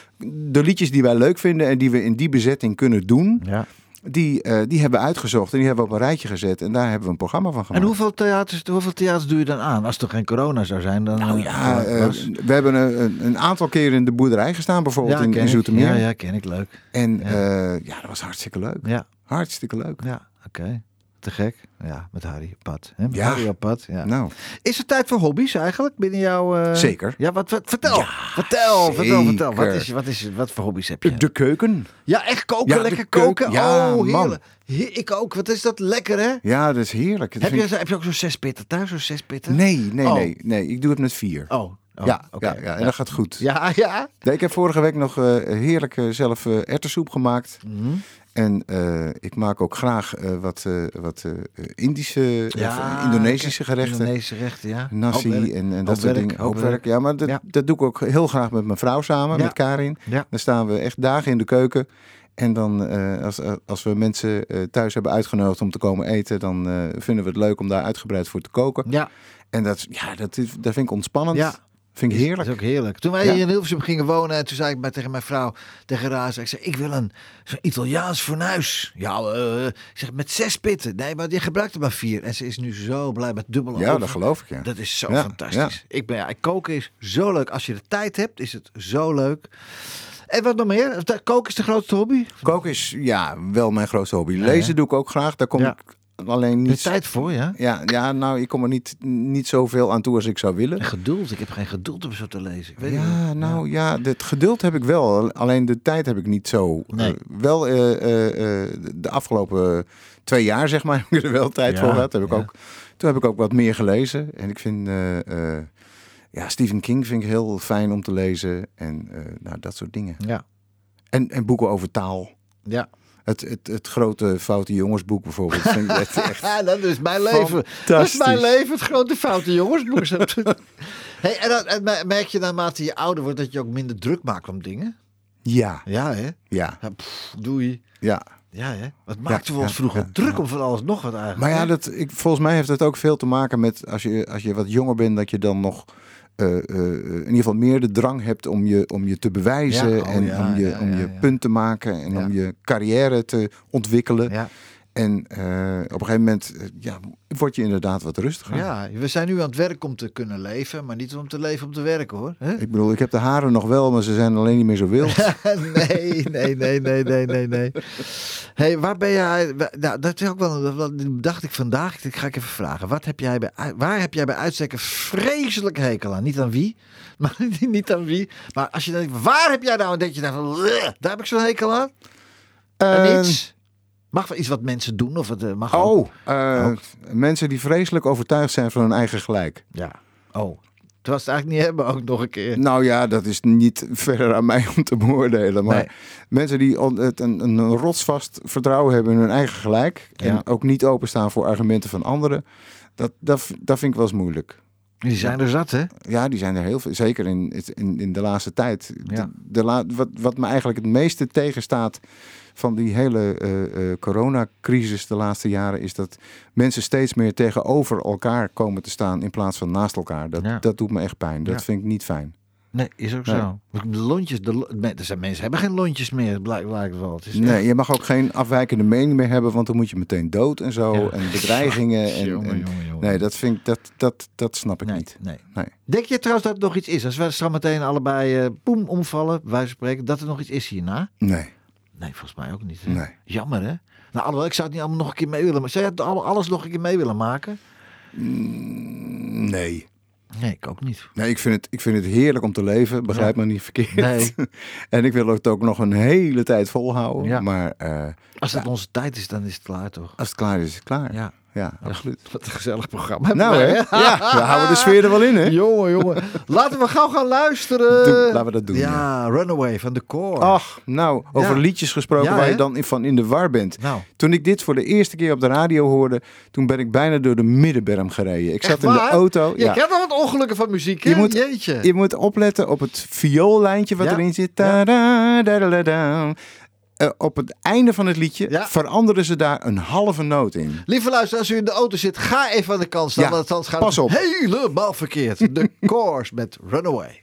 Speaker 3: de liedjes die wij leuk vinden en die we in die bezetting kunnen doen,
Speaker 2: ja.
Speaker 3: die, eh, die hebben we uitgezocht en die hebben we op een rijtje gezet. En daar hebben we een programma van
Speaker 2: En
Speaker 3: gemaakt.
Speaker 2: hoeveel theaters, hoeveel theaters doe je dan aan? Als er geen corona zou zijn, dan...
Speaker 3: Nou ja, we hebben een, een, een aantal keren in de boerderij gestaan, bijvoorbeeld in, in. Zoetermeer.
Speaker 2: Ja, ja, ken ik. Leuk.
Speaker 3: En
Speaker 2: Ja.
Speaker 3: ja. ja, dat was hartstikke leuk.
Speaker 2: Ja,
Speaker 3: Hartstikke leuk.
Speaker 2: ja oké. Te gek. Ja, met Harry op pad. Hè? Met
Speaker 3: Ja.
Speaker 2: Harry op pad, ja.
Speaker 3: Nou,
Speaker 2: Is er tijd voor hobby's eigenlijk binnen jouw... eh,
Speaker 3: Zeker.
Speaker 2: Ja, wat, wat, vertel. vertel, vertel, vertel. Wat, is, wat, is, wat voor hobby's heb je?
Speaker 3: de keuken.
Speaker 2: Ja, echt koken,
Speaker 3: Ja,
Speaker 2: lekker koken.
Speaker 3: Ja,
Speaker 2: oh,
Speaker 3: man.
Speaker 2: heerlijk. He- ik ook. Wat is dat lekker, hè?
Speaker 3: Ja, dat is heerlijk. Dat
Speaker 2: Heb je,
Speaker 3: ik-
Speaker 2: heb je ook zo'n zes pitten thuis, zo'n zes pitten?
Speaker 3: Nee, nee,
Speaker 2: Oh.
Speaker 3: nee, nee. Ik doe het met vier.
Speaker 2: Oh, oh,
Speaker 3: ja, ja, ja, en dat gaat goed.
Speaker 2: Ja, [laughs] ja.
Speaker 3: Nee, Ik heb vorige week nog eh, heerlijk eh, zelf erwtensoep gemaakt.
Speaker 2: Mhm.
Speaker 3: En ik maak ook graag wat, wat Indische,
Speaker 2: Ja,
Speaker 3: of Indonesische gerechten.
Speaker 2: Indonesische gerechten, ja.
Speaker 3: Nasi en, en dat soort dingen.
Speaker 2: hoop
Speaker 3: Hoop werk. Ja, maar dat, dat doe ik ook heel graag met mijn vrouw samen, met Karin. Dan staan we echt dagen in de keuken. En dan, als, als we mensen thuis hebben uitgenodigd om te komen eten, dan vinden we het leuk om daar uitgebreid voor te koken.
Speaker 2: Ja,
Speaker 3: En dat, ja, dat, is, dat vind ik ontspannend.
Speaker 2: Ja.
Speaker 3: Vind ik
Speaker 2: dat
Speaker 3: heerlijk.
Speaker 2: is ook heerlijk. Toen wij
Speaker 3: Ja.
Speaker 2: hier in Hilversum gingen wonen, en toen zei ik bij, tegen mijn vrouw, tegen Raza, ik zei, ik wil een Italiaans fornuis. Ja, eh, ik zeg, met zes pitten. Nee, maar je gebruikt er maar vier. En ze is nu zo blij met dubbele
Speaker 3: Ja,
Speaker 2: oven.
Speaker 3: dat geloof ik, ja.
Speaker 2: Dat is zo
Speaker 3: Ja,
Speaker 2: fantastisch. Ik ben, ja, koken is zo leuk. Als je de tijd hebt, is het zo leuk. En wat nog meer? Koken is de grootste hobby?
Speaker 3: Koken is ja, wel mijn grootste hobby. Lezen doe ik ook graag. Daar kom ik alleen niet...
Speaker 2: tijd voor, ja?
Speaker 3: Ja, ja, nou, ik kom er niet, niet zoveel aan toe als ik zou willen.
Speaker 2: En geduld. Ik heb geen geduld om zo te lezen. Ik weet het
Speaker 3: Ja,
Speaker 2: niet.
Speaker 3: nou ja, het geduld heb ik wel. Alleen de tijd heb ik niet zo.
Speaker 2: Nee.
Speaker 3: Eh, wel eh, eh, de afgelopen twee jaar, zeg maar, [laughs] heb ik er wel tijd
Speaker 2: Ja,
Speaker 3: voor gehad. Heb ik ook, toen heb ik ook wat meer gelezen. En ik vind, ja, Stephen King vind ik heel fijn om te lezen. En nou, dat soort dingen.
Speaker 2: Ja.
Speaker 3: En, en boeken over taal.
Speaker 2: Ja.
Speaker 3: Het, het, het grote Foute Jongensboek bijvoorbeeld. Vind ik echt, [laughs] echt
Speaker 2: Ja, dat is mijn leven. Dat is mijn leven, het grote foute jongensboek. [laughs] hey, en, me- merk je naarmate je ouder wordt dat je ook minder druk maakt om dingen?
Speaker 3: Ja,
Speaker 2: Ja, hè?
Speaker 3: ja,
Speaker 2: Ja, pff, doei.
Speaker 3: ja.
Speaker 2: Ja, hè? Wat maakten we
Speaker 3: ja,
Speaker 2: ons vroeger druk om van alles nog wat eigenlijk.
Speaker 3: Maar ja, dat, ik, volgens mij heeft het ook veel te maken met als je, als je wat jonger bent, dat je dan nog eh, eh, in ieder geval meer de drang hebt om je, om je te bewijzen
Speaker 2: Ja, oh
Speaker 3: en
Speaker 2: ja,
Speaker 3: om je,
Speaker 2: ja,
Speaker 3: om je punt te maken en om je carrière te ontwikkelen.
Speaker 2: Ja,
Speaker 3: En eh, op een gegeven moment eh, ja, word je inderdaad wat rustiger.
Speaker 2: Ja, we zijn nu aan het werk om te kunnen leven, maar niet om te leven om te werken hoor.
Speaker 3: Ik bedoel, ik heb de haren nog wel, maar ze zijn alleen niet meer zo wild. [laughs]
Speaker 2: nee, nee, nee, nee, nee, nee, nee. Hey, waar ben jij... Nou, dat is ook wel... Dat dacht ik vandaag. Ik ga ik even vragen. Wat heb jij bij, waar heb jij bij uitstek een vreselijke hekel aan? Niet aan wie, [laughs] maar niet aan wie. Maar als je denkt, waar heb jij nou... En denk je dan van, "Ugh, daar heb ik zo'n hekel aan? En
Speaker 3: Eh,
Speaker 2: iets? Mag wel iets wat mensen doen? Of het eh, mag ook-
Speaker 3: oh, eh, mensen die vreselijk overtuigd zijn van hun eigen gelijk.
Speaker 2: Ja. Oh. Terwijl ze het eigenlijk niet hebben ook nog een keer.
Speaker 3: Nou ja, dat is niet verder aan mij om te beoordelen. Maar
Speaker 2: Nee.
Speaker 3: mensen die het een, een rotsvast vertrouwen hebben in hun eigen gelijk.
Speaker 2: Ja.
Speaker 3: En ook niet openstaan voor argumenten van anderen. Dat, dat, dat vind ik wel eens moeilijk.
Speaker 2: Die zijn er zat, hè?
Speaker 3: Ja, die zijn er heel veel. Zeker in, in, in de laatste tijd.
Speaker 2: Ja.
Speaker 3: De, de la, wat, wat me eigenlijk het meeste tegenstaat van die hele eh, coronacrisis de laatste jaren... is dat mensen steeds meer tegenover elkaar komen te staan in plaats van naast elkaar. Dat,
Speaker 2: Ja.
Speaker 3: dat doet me echt pijn. Dat
Speaker 2: Ja.
Speaker 3: vind ik niet fijn.
Speaker 2: Nee, is ook
Speaker 3: Nee.
Speaker 2: zo. De lontjes, de, er zijn mensen hebben geen lontjes meer, blijkt, blijkt wel. Het is
Speaker 3: Nee,
Speaker 2: echt-
Speaker 3: je mag ook geen afwijkende mening meer hebben, want dan moet je meteen dood en zo.
Speaker 2: Ja.
Speaker 3: En bedreigingen. [laughs] En,
Speaker 2: Jongen,
Speaker 3: en-
Speaker 2: jongen, jongen.
Speaker 3: nee, dat, vind ik, dat, dat, dat snap ik
Speaker 2: nee,
Speaker 3: niet.
Speaker 2: nee.
Speaker 3: Nee.
Speaker 2: Denk je trouwens dat het nog iets is? Als we straks meteen allebei eh boem omvallen, van spreken, dat er nog iets is hierna?
Speaker 3: Nee,
Speaker 2: Nee, volgens mij ook niet. hè?
Speaker 3: nee.
Speaker 2: Jammer, hè? Nou, alhoewel, ik zou het niet allemaal nog een keer mee willen maken. Zou al- alles nog een keer mee willen maken?
Speaker 3: Nee.
Speaker 2: Nee, ik ook niet.
Speaker 3: Nee, ik vind, het, ik vind het heerlijk om te leven, begrijp me niet verkeerd.
Speaker 2: Nee. [laughs]
Speaker 3: en ik wil het ook nog een hele tijd volhouden.
Speaker 2: Ja.
Speaker 3: Maar eh,
Speaker 2: Als het onze tijd is, dan is het klaar, toch?
Speaker 3: als het klaar is, is het klaar. Ja,
Speaker 2: Ja.
Speaker 3: absoluut. [laughs]
Speaker 2: Wat een gezellig programma.
Speaker 3: Nou hè, ja, we [laughs] houden de sfeer er wel in hè.
Speaker 2: Jongen, jongen. Laten we gauw gaan luisteren.
Speaker 3: Doe- laten we dat doen,
Speaker 2: Ja, Runaway van de Core.
Speaker 3: Ach, nou, over liedjes gesproken waar je dan in- van in de war bent.
Speaker 2: Nou,
Speaker 3: Toen ik dit voor de eerste keer op de radio hoorde, toen ben ik bijna door de middenberm gereden. Ik zat in de auto.
Speaker 2: Je kent nog wat ongelukken van muziek, hè?
Speaker 3: Je moet-
Speaker 2: Jeetje.
Speaker 3: Je moet opletten op het vioollijntje wat erin zit. Eh, op het einde van het liedje
Speaker 2: Ja.
Speaker 3: veranderen ze daar een halve noot in.
Speaker 2: Lieve luister, als u in de auto zit, ga even aan de kant staan.
Speaker 3: Ja,
Speaker 2: want anders gaat
Speaker 3: pas
Speaker 2: het
Speaker 3: op.
Speaker 2: helemaal verkeerd. [laughs] De Course met Runaway.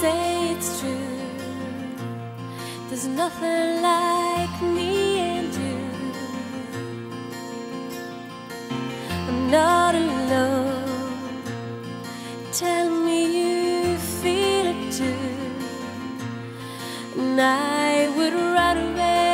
Speaker 5: Say it's true. There's nothing like not alone. Tell me you feel it too. And I would run away.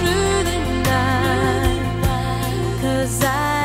Speaker 5: Through the night. 'Cause I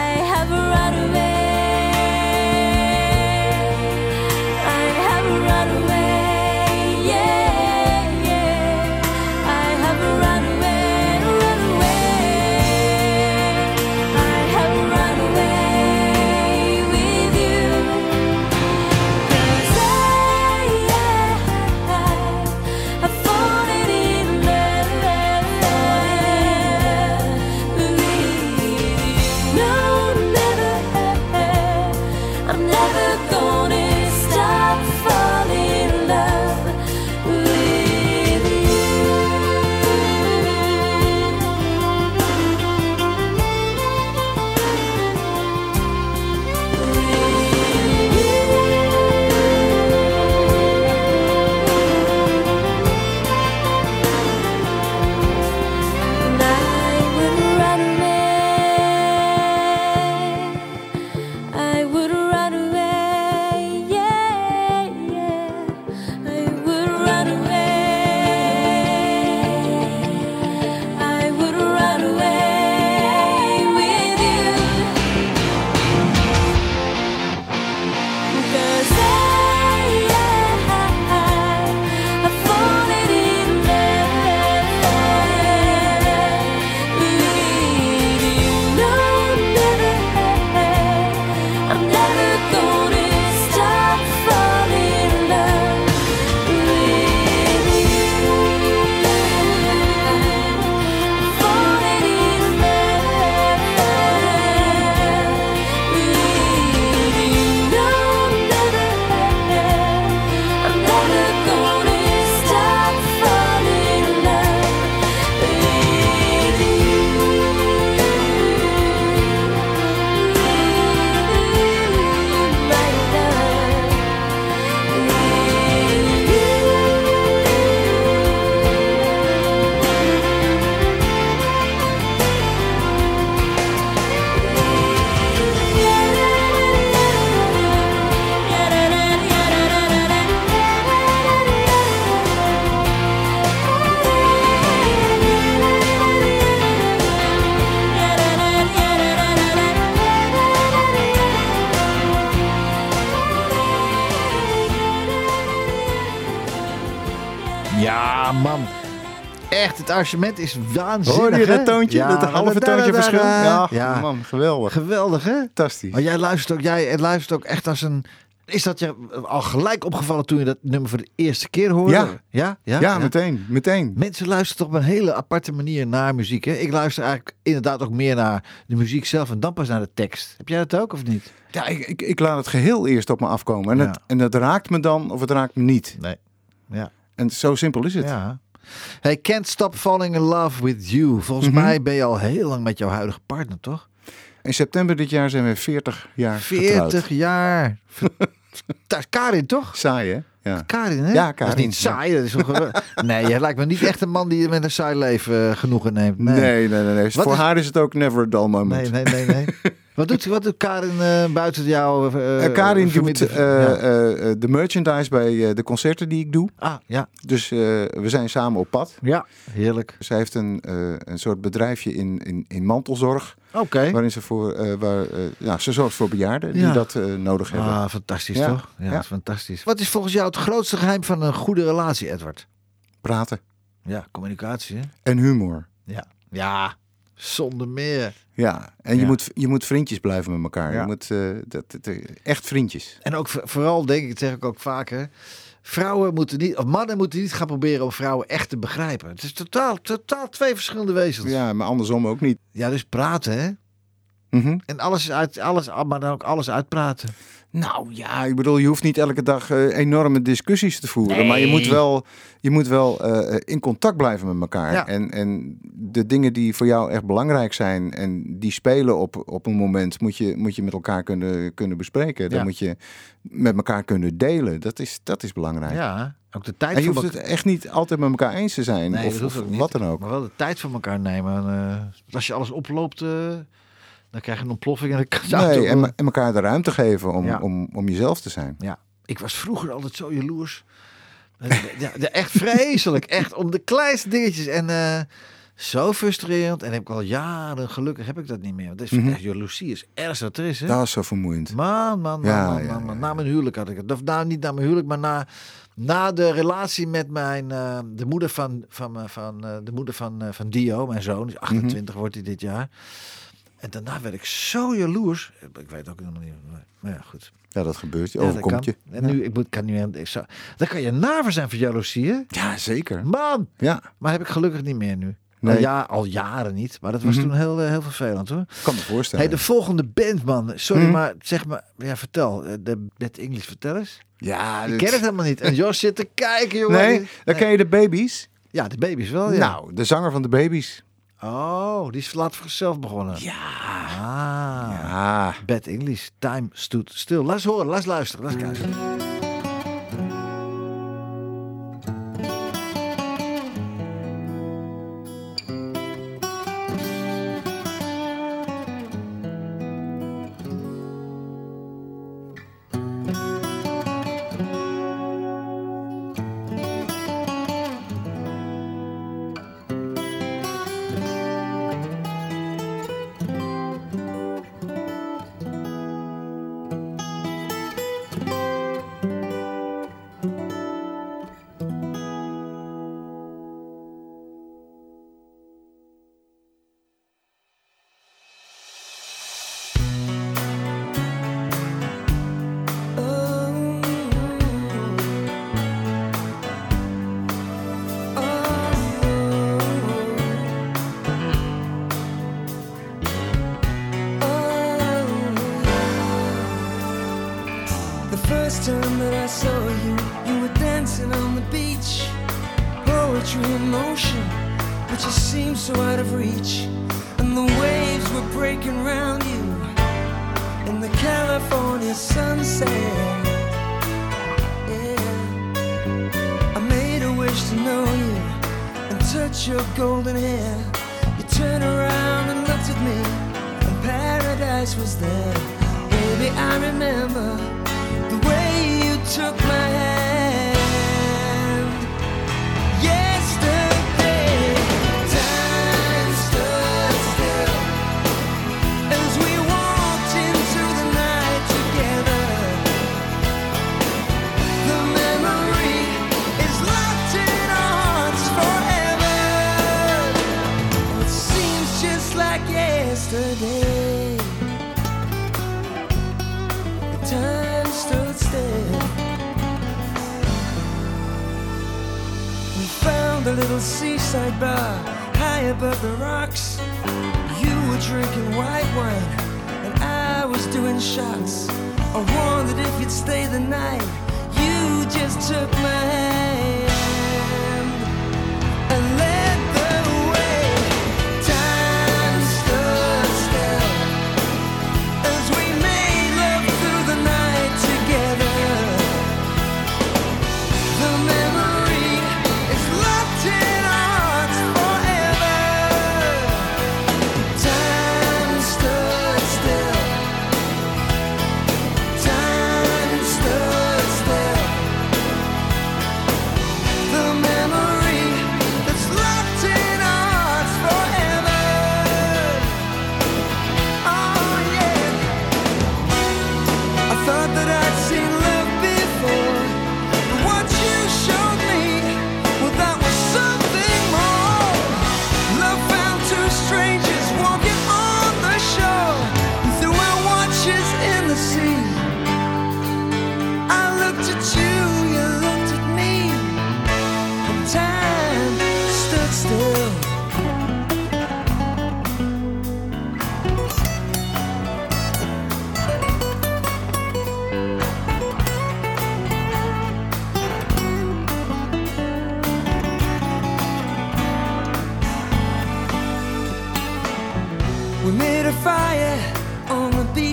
Speaker 2: arrangement is waanzinnig.
Speaker 3: Hoorde je dat toontje?
Speaker 2: Ja,
Speaker 3: dat halve toontje verschil?
Speaker 2: da-
Speaker 3: Ja,
Speaker 2: ja.
Speaker 3: man, geweldig.
Speaker 2: Geweldig, hè?
Speaker 3: Fantastisch.
Speaker 2: Maar jij luistert ook, jij luistert ook echt als een... Is dat je al gelijk opgevallen toen je dat nummer voor de eerste keer hoorde?
Speaker 3: Ja.
Speaker 2: Ja?
Speaker 3: Ja, meteen, meteen.
Speaker 2: Mensen luisteren toch op een hele aparte manier naar muziek. Hè? Ik luister eigenlijk inderdaad ook meer naar de muziek zelf en dan pas naar de tekst. Heb jij dat ook of niet?
Speaker 3: Ja, ik, ik, ik laat het geheel eerst op me afkomen. En,
Speaker 2: Ja.
Speaker 3: het, en dat raakt me dan of het raakt me niet.
Speaker 2: Nee. Ja.
Speaker 3: En zo simpel is het.
Speaker 2: ja. Hey, Can't Stop Falling in Love with You. Volgens
Speaker 3: Mhm.
Speaker 2: mij ben je al heel lang met jouw huidige partner, toch?
Speaker 3: In september dit jaar zijn we 40 jaar
Speaker 2: 40
Speaker 3: getrouwd.
Speaker 2: jaar. [laughs] Karin, toch?
Speaker 3: Saai, hè? Ja.
Speaker 2: Karin, hè?
Speaker 3: Ja,
Speaker 2: Dat is
Speaker 3: Karin,
Speaker 2: niet saai. Dat is [laughs] nee, jij lijkt me niet echt een man die met een saai leven eh, genoegen neemt.
Speaker 3: Nee, nee, nee. nee. Voor
Speaker 2: is-
Speaker 3: haar is het ook never a dull moment.
Speaker 2: Nee, nee, nee, nee. [laughs] wat, doet, wat doet Karin eh, buiten jou? eh,
Speaker 3: Eh, Karin doet de merchandise bij de concerten die ik doe.
Speaker 2: Ah, ja.
Speaker 3: Dus we zijn samen op pad.
Speaker 2: Ja, heerlijk.
Speaker 3: Zij heeft een, een soort bedrijfje in, in, in mantelzorg.
Speaker 2: Oké.
Speaker 3: Waarin ze voor, waar, ja, ze zorgt voor bejaarden die dat nodig hebben.
Speaker 2: Ah, fantastisch
Speaker 3: Ja,
Speaker 2: toch? Ja, fantastisch. Wat is volgens jou het grootste geheim van een goede relatie, Edward?
Speaker 3: Praten.
Speaker 2: Ja, communicatie, hè?
Speaker 3: En humor.
Speaker 2: Ja. Ja, zonder meer.
Speaker 3: Ja, en je, moet, je moet vriendjes blijven met elkaar.
Speaker 2: Ja.
Speaker 3: Je moet eh, dat, dat- echt vriendjes.
Speaker 2: En ook voor- vooral, denk ik, dat zeg ik ook vaker... Vrouwen moeten niet, of mannen moeten niet gaan proberen om vrouwen echt te begrijpen. Het is totaal, totaal twee verschillende wezens.
Speaker 3: Ja, maar andersom ook niet.
Speaker 2: Ja, dus praten, hè?
Speaker 3: Mhm.
Speaker 2: En alles is uit, alles, maar dan ook alles uitpraten.
Speaker 3: Nou ja, ik bedoel, je hoeft niet elke dag eh, enorme discussies te voeren.
Speaker 2: Nee.
Speaker 3: Maar je moet wel, je moet wel eh, in contact blijven met elkaar.
Speaker 2: Ja.
Speaker 3: En, en de dingen die voor jou echt belangrijk zijn en die spelen op, op een moment, moet je, moet je met elkaar kunnen, kunnen bespreken. Dan
Speaker 2: Ja.
Speaker 3: moet je met elkaar kunnen delen. Dat is, dat is belangrijk.
Speaker 2: Ja, ook de tijd
Speaker 3: En je hoeft het echt niet altijd met elkaar eens te zijn.
Speaker 2: Nee,
Speaker 3: of wat dan ook.
Speaker 2: Maar wel de tijd voor elkaar nemen. En, eh, als je alles oploopt, eh, dan krijg je een ontploffing. En dan kan
Speaker 3: Nee,
Speaker 2: ook
Speaker 3: en, elkaar de ruimte geven om,
Speaker 2: Ja.
Speaker 3: om, om jezelf te zijn.
Speaker 2: Ja, ik was vroeger altijd zo jaloers. ja, echt vreselijk. Echt om de kleinste dingetjes. En eh, zo frustrerend. En heb ik al jaren, gelukkig heb ik dat niet meer. Want dat is
Speaker 3: Mhm.
Speaker 2: echt, jaloezie is ergste wat er is. Hè?
Speaker 3: Dat is zo vermoeiend.
Speaker 2: Man, man, man,
Speaker 3: Ja,
Speaker 2: man, man,
Speaker 3: ja,
Speaker 2: man.
Speaker 3: ja.
Speaker 2: Na mijn huwelijk had ik het. Of nou, niet na mijn huwelijk, maar na, na de relatie met mijn, eh, de moeder van, van, me- van, eh, de moeder van, eh, van Dio, mijn zoon. Die is 28
Speaker 3: Mhm.
Speaker 2: wordt hij dit jaar. En daarna werd ik zo jaloers. Ik weet ook helemaal niet. Maar ja, goed.
Speaker 3: Ja, dat gebeurt.
Speaker 2: Dat
Speaker 3: Overkomt je.
Speaker 2: kan. En nu, ik moet, kan nu, ik zou, dan kan je naver zijn voor jaloezie, hè?
Speaker 3: Ja, zeker.
Speaker 2: Man!
Speaker 3: Ja,
Speaker 2: Maar heb ik gelukkig niet meer nu.
Speaker 3: Nee.
Speaker 2: Al, ja, al jaren niet. Maar dat was
Speaker 3: Mhm.
Speaker 2: toen heel, eh, heel vervelend, hoor.
Speaker 3: ik kan me voorstellen.
Speaker 2: Hey, de volgende band, man. Sorry,
Speaker 3: Mhm.
Speaker 2: maar zeg maar... Ja, vertel. eh, De Bad English, vertel eens.
Speaker 3: Ja,
Speaker 2: Ik
Speaker 3: dit-
Speaker 2: ken het helemaal niet. En [laughs] Jos zit te kijken, jongen.
Speaker 3: Nee, dan ken je de baby's.
Speaker 2: Ja, de baby's wel, ja.
Speaker 3: Nou, de zanger van de baby's.
Speaker 2: Oh, die is laat voor zichzelf begonnen.
Speaker 3: Ja.
Speaker 2: Ah.
Speaker 3: Ah,
Speaker 2: Bad English. Time stood still. Laat eens horen, laat eens luisteren. Laat eens kijken.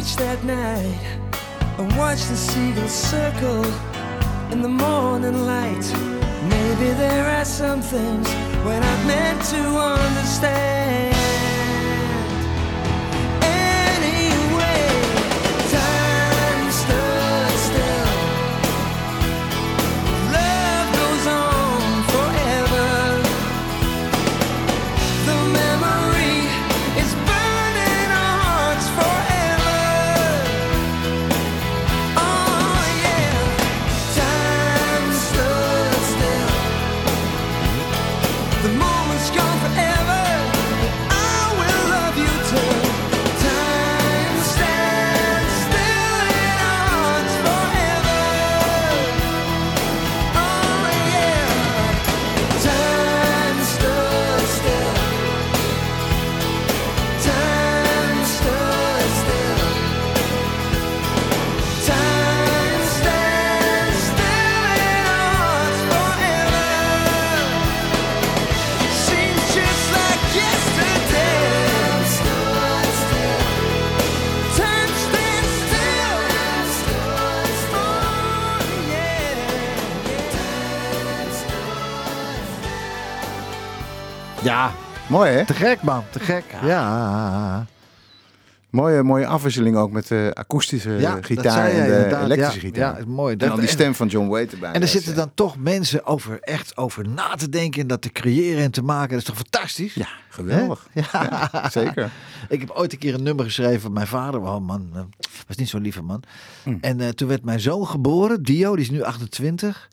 Speaker 8: Beach
Speaker 6: that night and watched the seagulls circle in the morning light. Maybe there are some things when I'm meant to understand.
Speaker 3: Mooi hè?
Speaker 2: te gek man, te gek. Ja.
Speaker 3: Mooie, mooie afwisseling ook met de akoestische
Speaker 2: Ja,
Speaker 3: gitaar en de
Speaker 2: inderdaad.
Speaker 3: elektrische
Speaker 2: Ja,
Speaker 3: gitaar.
Speaker 2: ja, is mooi.
Speaker 3: En
Speaker 2: Dat-
Speaker 3: dan die
Speaker 2: en-
Speaker 3: stem van John Waite erbij.
Speaker 2: En er zitten dan toch mensen over echt over na te denken en dat te creëren en te maken. Dat is toch fantastisch?
Speaker 3: Ja, geweldig. Ja, zeker. [laughs]
Speaker 2: Ik heb ooit een keer een nummer geschreven van mijn vader. Oh man, eh, was niet zo'n lieve man.
Speaker 3: Hm.
Speaker 2: En eh, toen werd mijn zoon geboren, Dio, die is nu 28.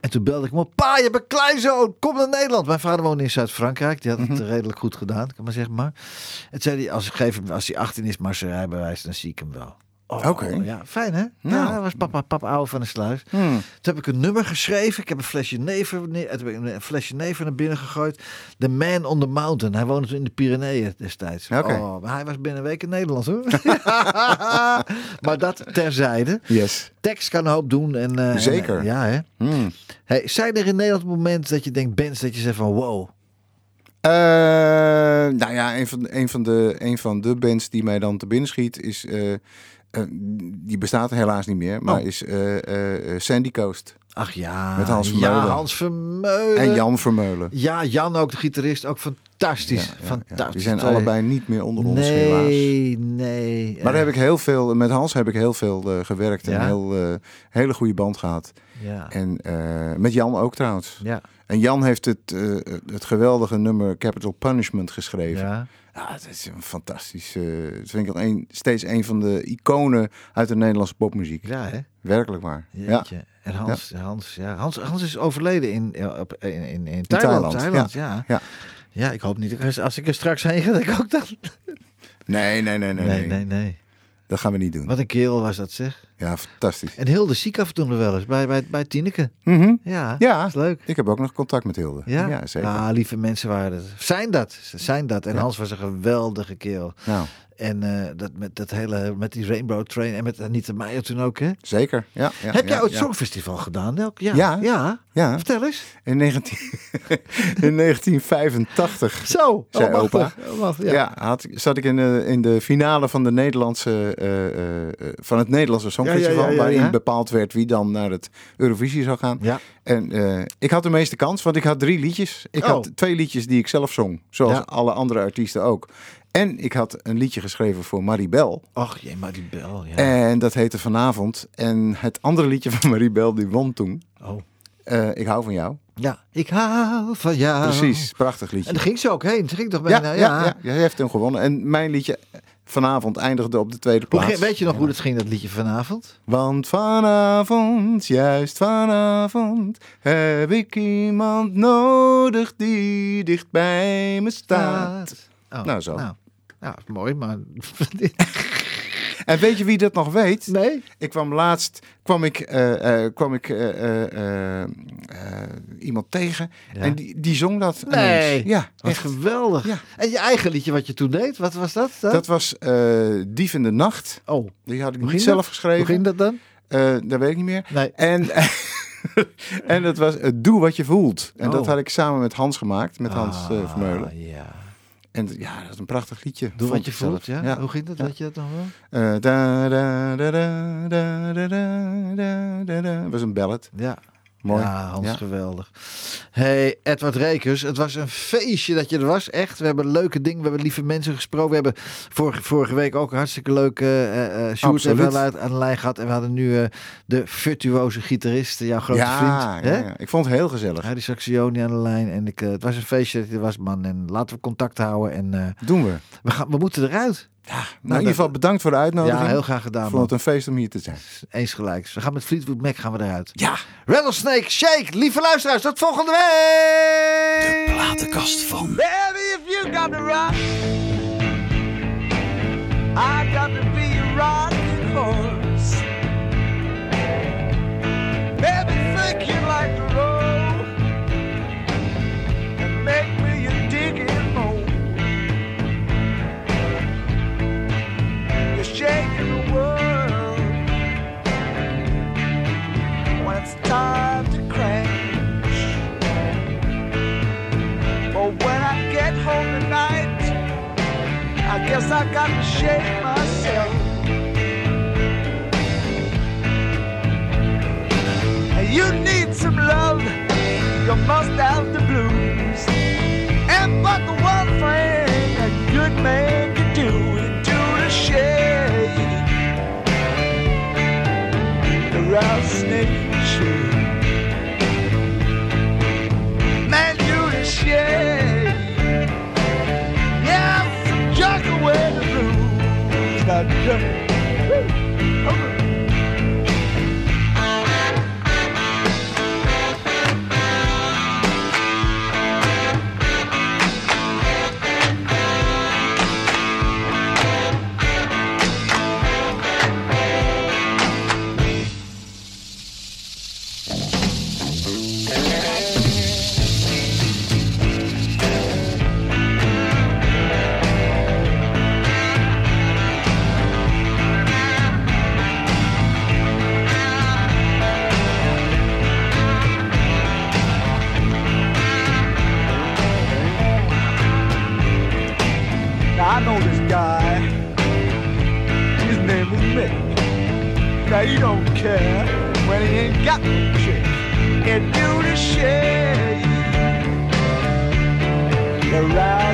Speaker 2: En toen belde ik hem op. Pa, je hebt een kleinzoon, kom naar Nederland. Mijn vader woonde in Zuid-Frankrijk. Die had het
Speaker 3: Mhm.
Speaker 2: redelijk goed gedaan, kan maar zeggen maar. En zei hij, als ik geef hem, als hij 18 is, maar zijn rijbewijs, dan zie ik hem wel. Oh,
Speaker 3: Oké.
Speaker 2: Ja, fijn hè?
Speaker 3: Nou.
Speaker 2: Ja, dat was papa, papa oude van de sluis.
Speaker 3: Hmm.
Speaker 2: Toen heb ik een nummer geschreven. Ik heb een flesje neven, een flesje neven naar binnen gegooid. The Man on the Mountain. Hij woonde toen in de Pyreneeën destijds.
Speaker 3: Oké.
Speaker 2: Oh, maar hij was binnen een week in Nederland hoor. [laughs] maar dat terzijde.
Speaker 3: Yes.
Speaker 2: Tekst kan een hoop doen. En, eh,
Speaker 3: Zeker.
Speaker 2: en, ja, hè.
Speaker 3: Hmm.
Speaker 2: Hey, zijn er in Nederland momenten dat je denkt, bands, dat je zegt van wow.
Speaker 3: Eh, nou ja, een van, een, van de, een van de bands die mij dan te binnen schiet is... eh, eh, die bestaat helaas niet meer, maar
Speaker 2: Oh.
Speaker 3: is eh, eh, Sandy Coast.
Speaker 2: Ach ja.
Speaker 3: Met Hans
Speaker 2: Ja,
Speaker 3: Vermeulen.
Speaker 2: Hans Vermeulen.
Speaker 3: En Jan Vermeulen.
Speaker 2: Ja, Jan ook, de gitarist. Ook fantastisch.
Speaker 3: Ja, ja, ja.
Speaker 2: fantastisch.
Speaker 3: Die zijn allebei niet meer onder ons helaas.
Speaker 2: Nee, nee.
Speaker 3: Maar daar heb ik heel veel, met Hans heb ik heel veel gewerkt en
Speaker 2: Ja?
Speaker 3: een heel, hele goede band gehad.
Speaker 2: Ja.
Speaker 3: En met Jan ook trouwens.
Speaker 2: Ja.
Speaker 3: En Jan heeft het, het geweldige nummer Capital Punishment geschreven.
Speaker 2: Ja.
Speaker 3: Ja, het is een fantastisch. eh dat vind ik een, steeds een van de iconen uit de Nederlandse popmuziek.
Speaker 2: Ja, hè?
Speaker 3: Werkelijk waar. Ja.
Speaker 2: En Hans, Hans, ja. Hans, Hans is overleden in, ja, op, in, in, in Thailand.
Speaker 3: Thailand,
Speaker 2: Thailand, ja.
Speaker 3: Ja.
Speaker 2: ja. ik hoop niet. Als ik er straks heen ga, dat ik ook dan
Speaker 3: nee, nee, nee, nee,
Speaker 2: nee.
Speaker 3: nee,
Speaker 2: nee.
Speaker 3: Dat gaan we niet doen.
Speaker 2: Wat een kerel was dat, zeg.
Speaker 3: Ja, fantastisch.
Speaker 2: En Hilde ziek af en toe nog wel eens, bij, bij, bij Tineke.
Speaker 3: Mhm.
Speaker 2: Ja,
Speaker 3: Ja.
Speaker 2: dat is leuk.
Speaker 3: Ik heb ook nog contact met Hilde.
Speaker 2: Ja,
Speaker 3: zeker.
Speaker 2: Ah, lieve mensen waren dat. Zijn dat, ze zijn dat. En
Speaker 3: Ja.
Speaker 2: Hans was een geweldige kerel.
Speaker 3: Nou,
Speaker 2: En eh, dat met dat hele, met die Rainbow Train en met Anita Meijer toen ook, hè?
Speaker 3: zeker. Ja, ja,
Speaker 2: Heb
Speaker 3: ja,
Speaker 2: jij ooit
Speaker 3: ja.
Speaker 2: Songfestival gedaan? Elk jaar?
Speaker 3: Ja.
Speaker 2: ja.
Speaker 3: Ja,
Speaker 2: Vertel eens.
Speaker 3: in, 19... [laughs] in 1985.
Speaker 2: Zo.
Speaker 3: Zei
Speaker 2: oh,
Speaker 3: opa.
Speaker 2: machtig. Oh,
Speaker 3: Ja, had, zat ik in de, in de finale van, de Nederlandse, eh, eh, van het Nederlandse Songfestival. Waarin bepaald werd wie dan naar het Eurovisie zou gaan.
Speaker 2: Ja.
Speaker 3: En ik had de meeste kans, want ik had drie liedjes. Ik
Speaker 2: Oh.
Speaker 3: had twee liedjes die ik zelf zong, zoals alle andere artiesten ook. En ik had een liedje geschreven voor Maribel.
Speaker 2: Och, jee, maar die bel, ja.
Speaker 3: En dat heette Vanavond. En het andere liedje [laughs] van Maribel, die won toen.
Speaker 2: Oh.
Speaker 3: Eh, ik hou van jou.
Speaker 2: Ja, ik hou van jou.
Speaker 3: Precies, prachtig liedje.
Speaker 2: En daar ging ze ook heen. Ze ging toch bijna,
Speaker 3: ja, ja, ja, heeft hem gewonnen. En mijn liedje vanavond eindigde op de tweede plaats.
Speaker 2: weet je nog hoe dat ging, dat liedje vanavond?
Speaker 3: Want vanavond, juist vanavond, heb ik iemand nodig die dicht bij me staat.
Speaker 2: Oh,
Speaker 3: Nou, zo.
Speaker 2: Nou, ja, mooi, maar... [laughs]
Speaker 3: En weet je wie dat nog weet?
Speaker 2: nee?
Speaker 3: Ik kwam laatst kwam ik, eh, eh, kwam ik eh, iemand tegen
Speaker 2: Ja.
Speaker 3: en die, die zong dat.
Speaker 2: Nee.
Speaker 3: ineens. Ja,
Speaker 2: Wat
Speaker 3: echt.
Speaker 2: geweldig.
Speaker 3: Ja.
Speaker 2: En je eigen liedje wat je toen deed, wat was dat? dan?
Speaker 3: Dat was Dief in de Nacht.
Speaker 2: Oh,
Speaker 3: Die had ik
Speaker 2: Hoe
Speaker 3: niet zelf
Speaker 2: hoe
Speaker 3: geschreven.
Speaker 2: ging dat dan?
Speaker 3: Dat weet ik niet meer.
Speaker 2: Nee.
Speaker 3: En, [laughs] en dat was Doe wat je voelt. En dat
Speaker 2: Oh.
Speaker 3: had ik samen met Hans gemaakt, met Hans Vermeulen.
Speaker 2: Ah, ja.
Speaker 3: En ja, dat is een prachtig liedje.
Speaker 2: Doe wat je voelt, ja? Hoe ging dat?
Speaker 3: Ja.
Speaker 2: Weet je dat nog wel?
Speaker 3: Eh, da, da, da, da, da, da, was een ballad.
Speaker 2: Ja.
Speaker 3: Mooi.
Speaker 2: Ja, Hans,
Speaker 3: Ja.
Speaker 2: geweldig. hey, Edward Rekers, het was een feestje dat je er was. Echt, we hebben leuke dingen, we hebben lieve mensen gesproken. We hebben vorige, vorige week ook een hartstikke leuke uh, uh, shoot uit aan de lijn gehad. En we hadden nu eh, de virtuoze gitarist, jouw grote
Speaker 3: ja,
Speaker 2: vriend.
Speaker 3: ja,
Speaker 2: hè?
Speaker 3: ja. ik vond het heel gezellig.
Speaker 2: Harry Saxioni aan de lijn. En ik, eh, het was een feestje dat je er was, man. En laten we contact houden. En eh,
Speaker 3: Doen we.
Speaker 2: we, gaan, we moeten eruit.
Speaker 3: Nou, in ieder geval bedankt voor de uitnodiging.
Speaker 2: Ja, heel graag gedaan,
Speaker 3: Ik vond het een feest om hier te zijn.
Speaker 2: Eens gelijks. We gaan met Fleetwood Mac gaan we eruit.
Speaker 3: Ja.
Speaker 2: Rattlesnake Shake, lieve luisteraars, tot volgende week!
Speaker 1: De platenkast van
Speaker 8: Baby, if you got to rock, I got to be guess I got to shake myself. You need some love, you must have the blues. And but the one thing a good man can do is do the shake. The rattlesnake shake. Man, do the shake. Just. Now he don't care when he ain't got no chick. And do the. The rouse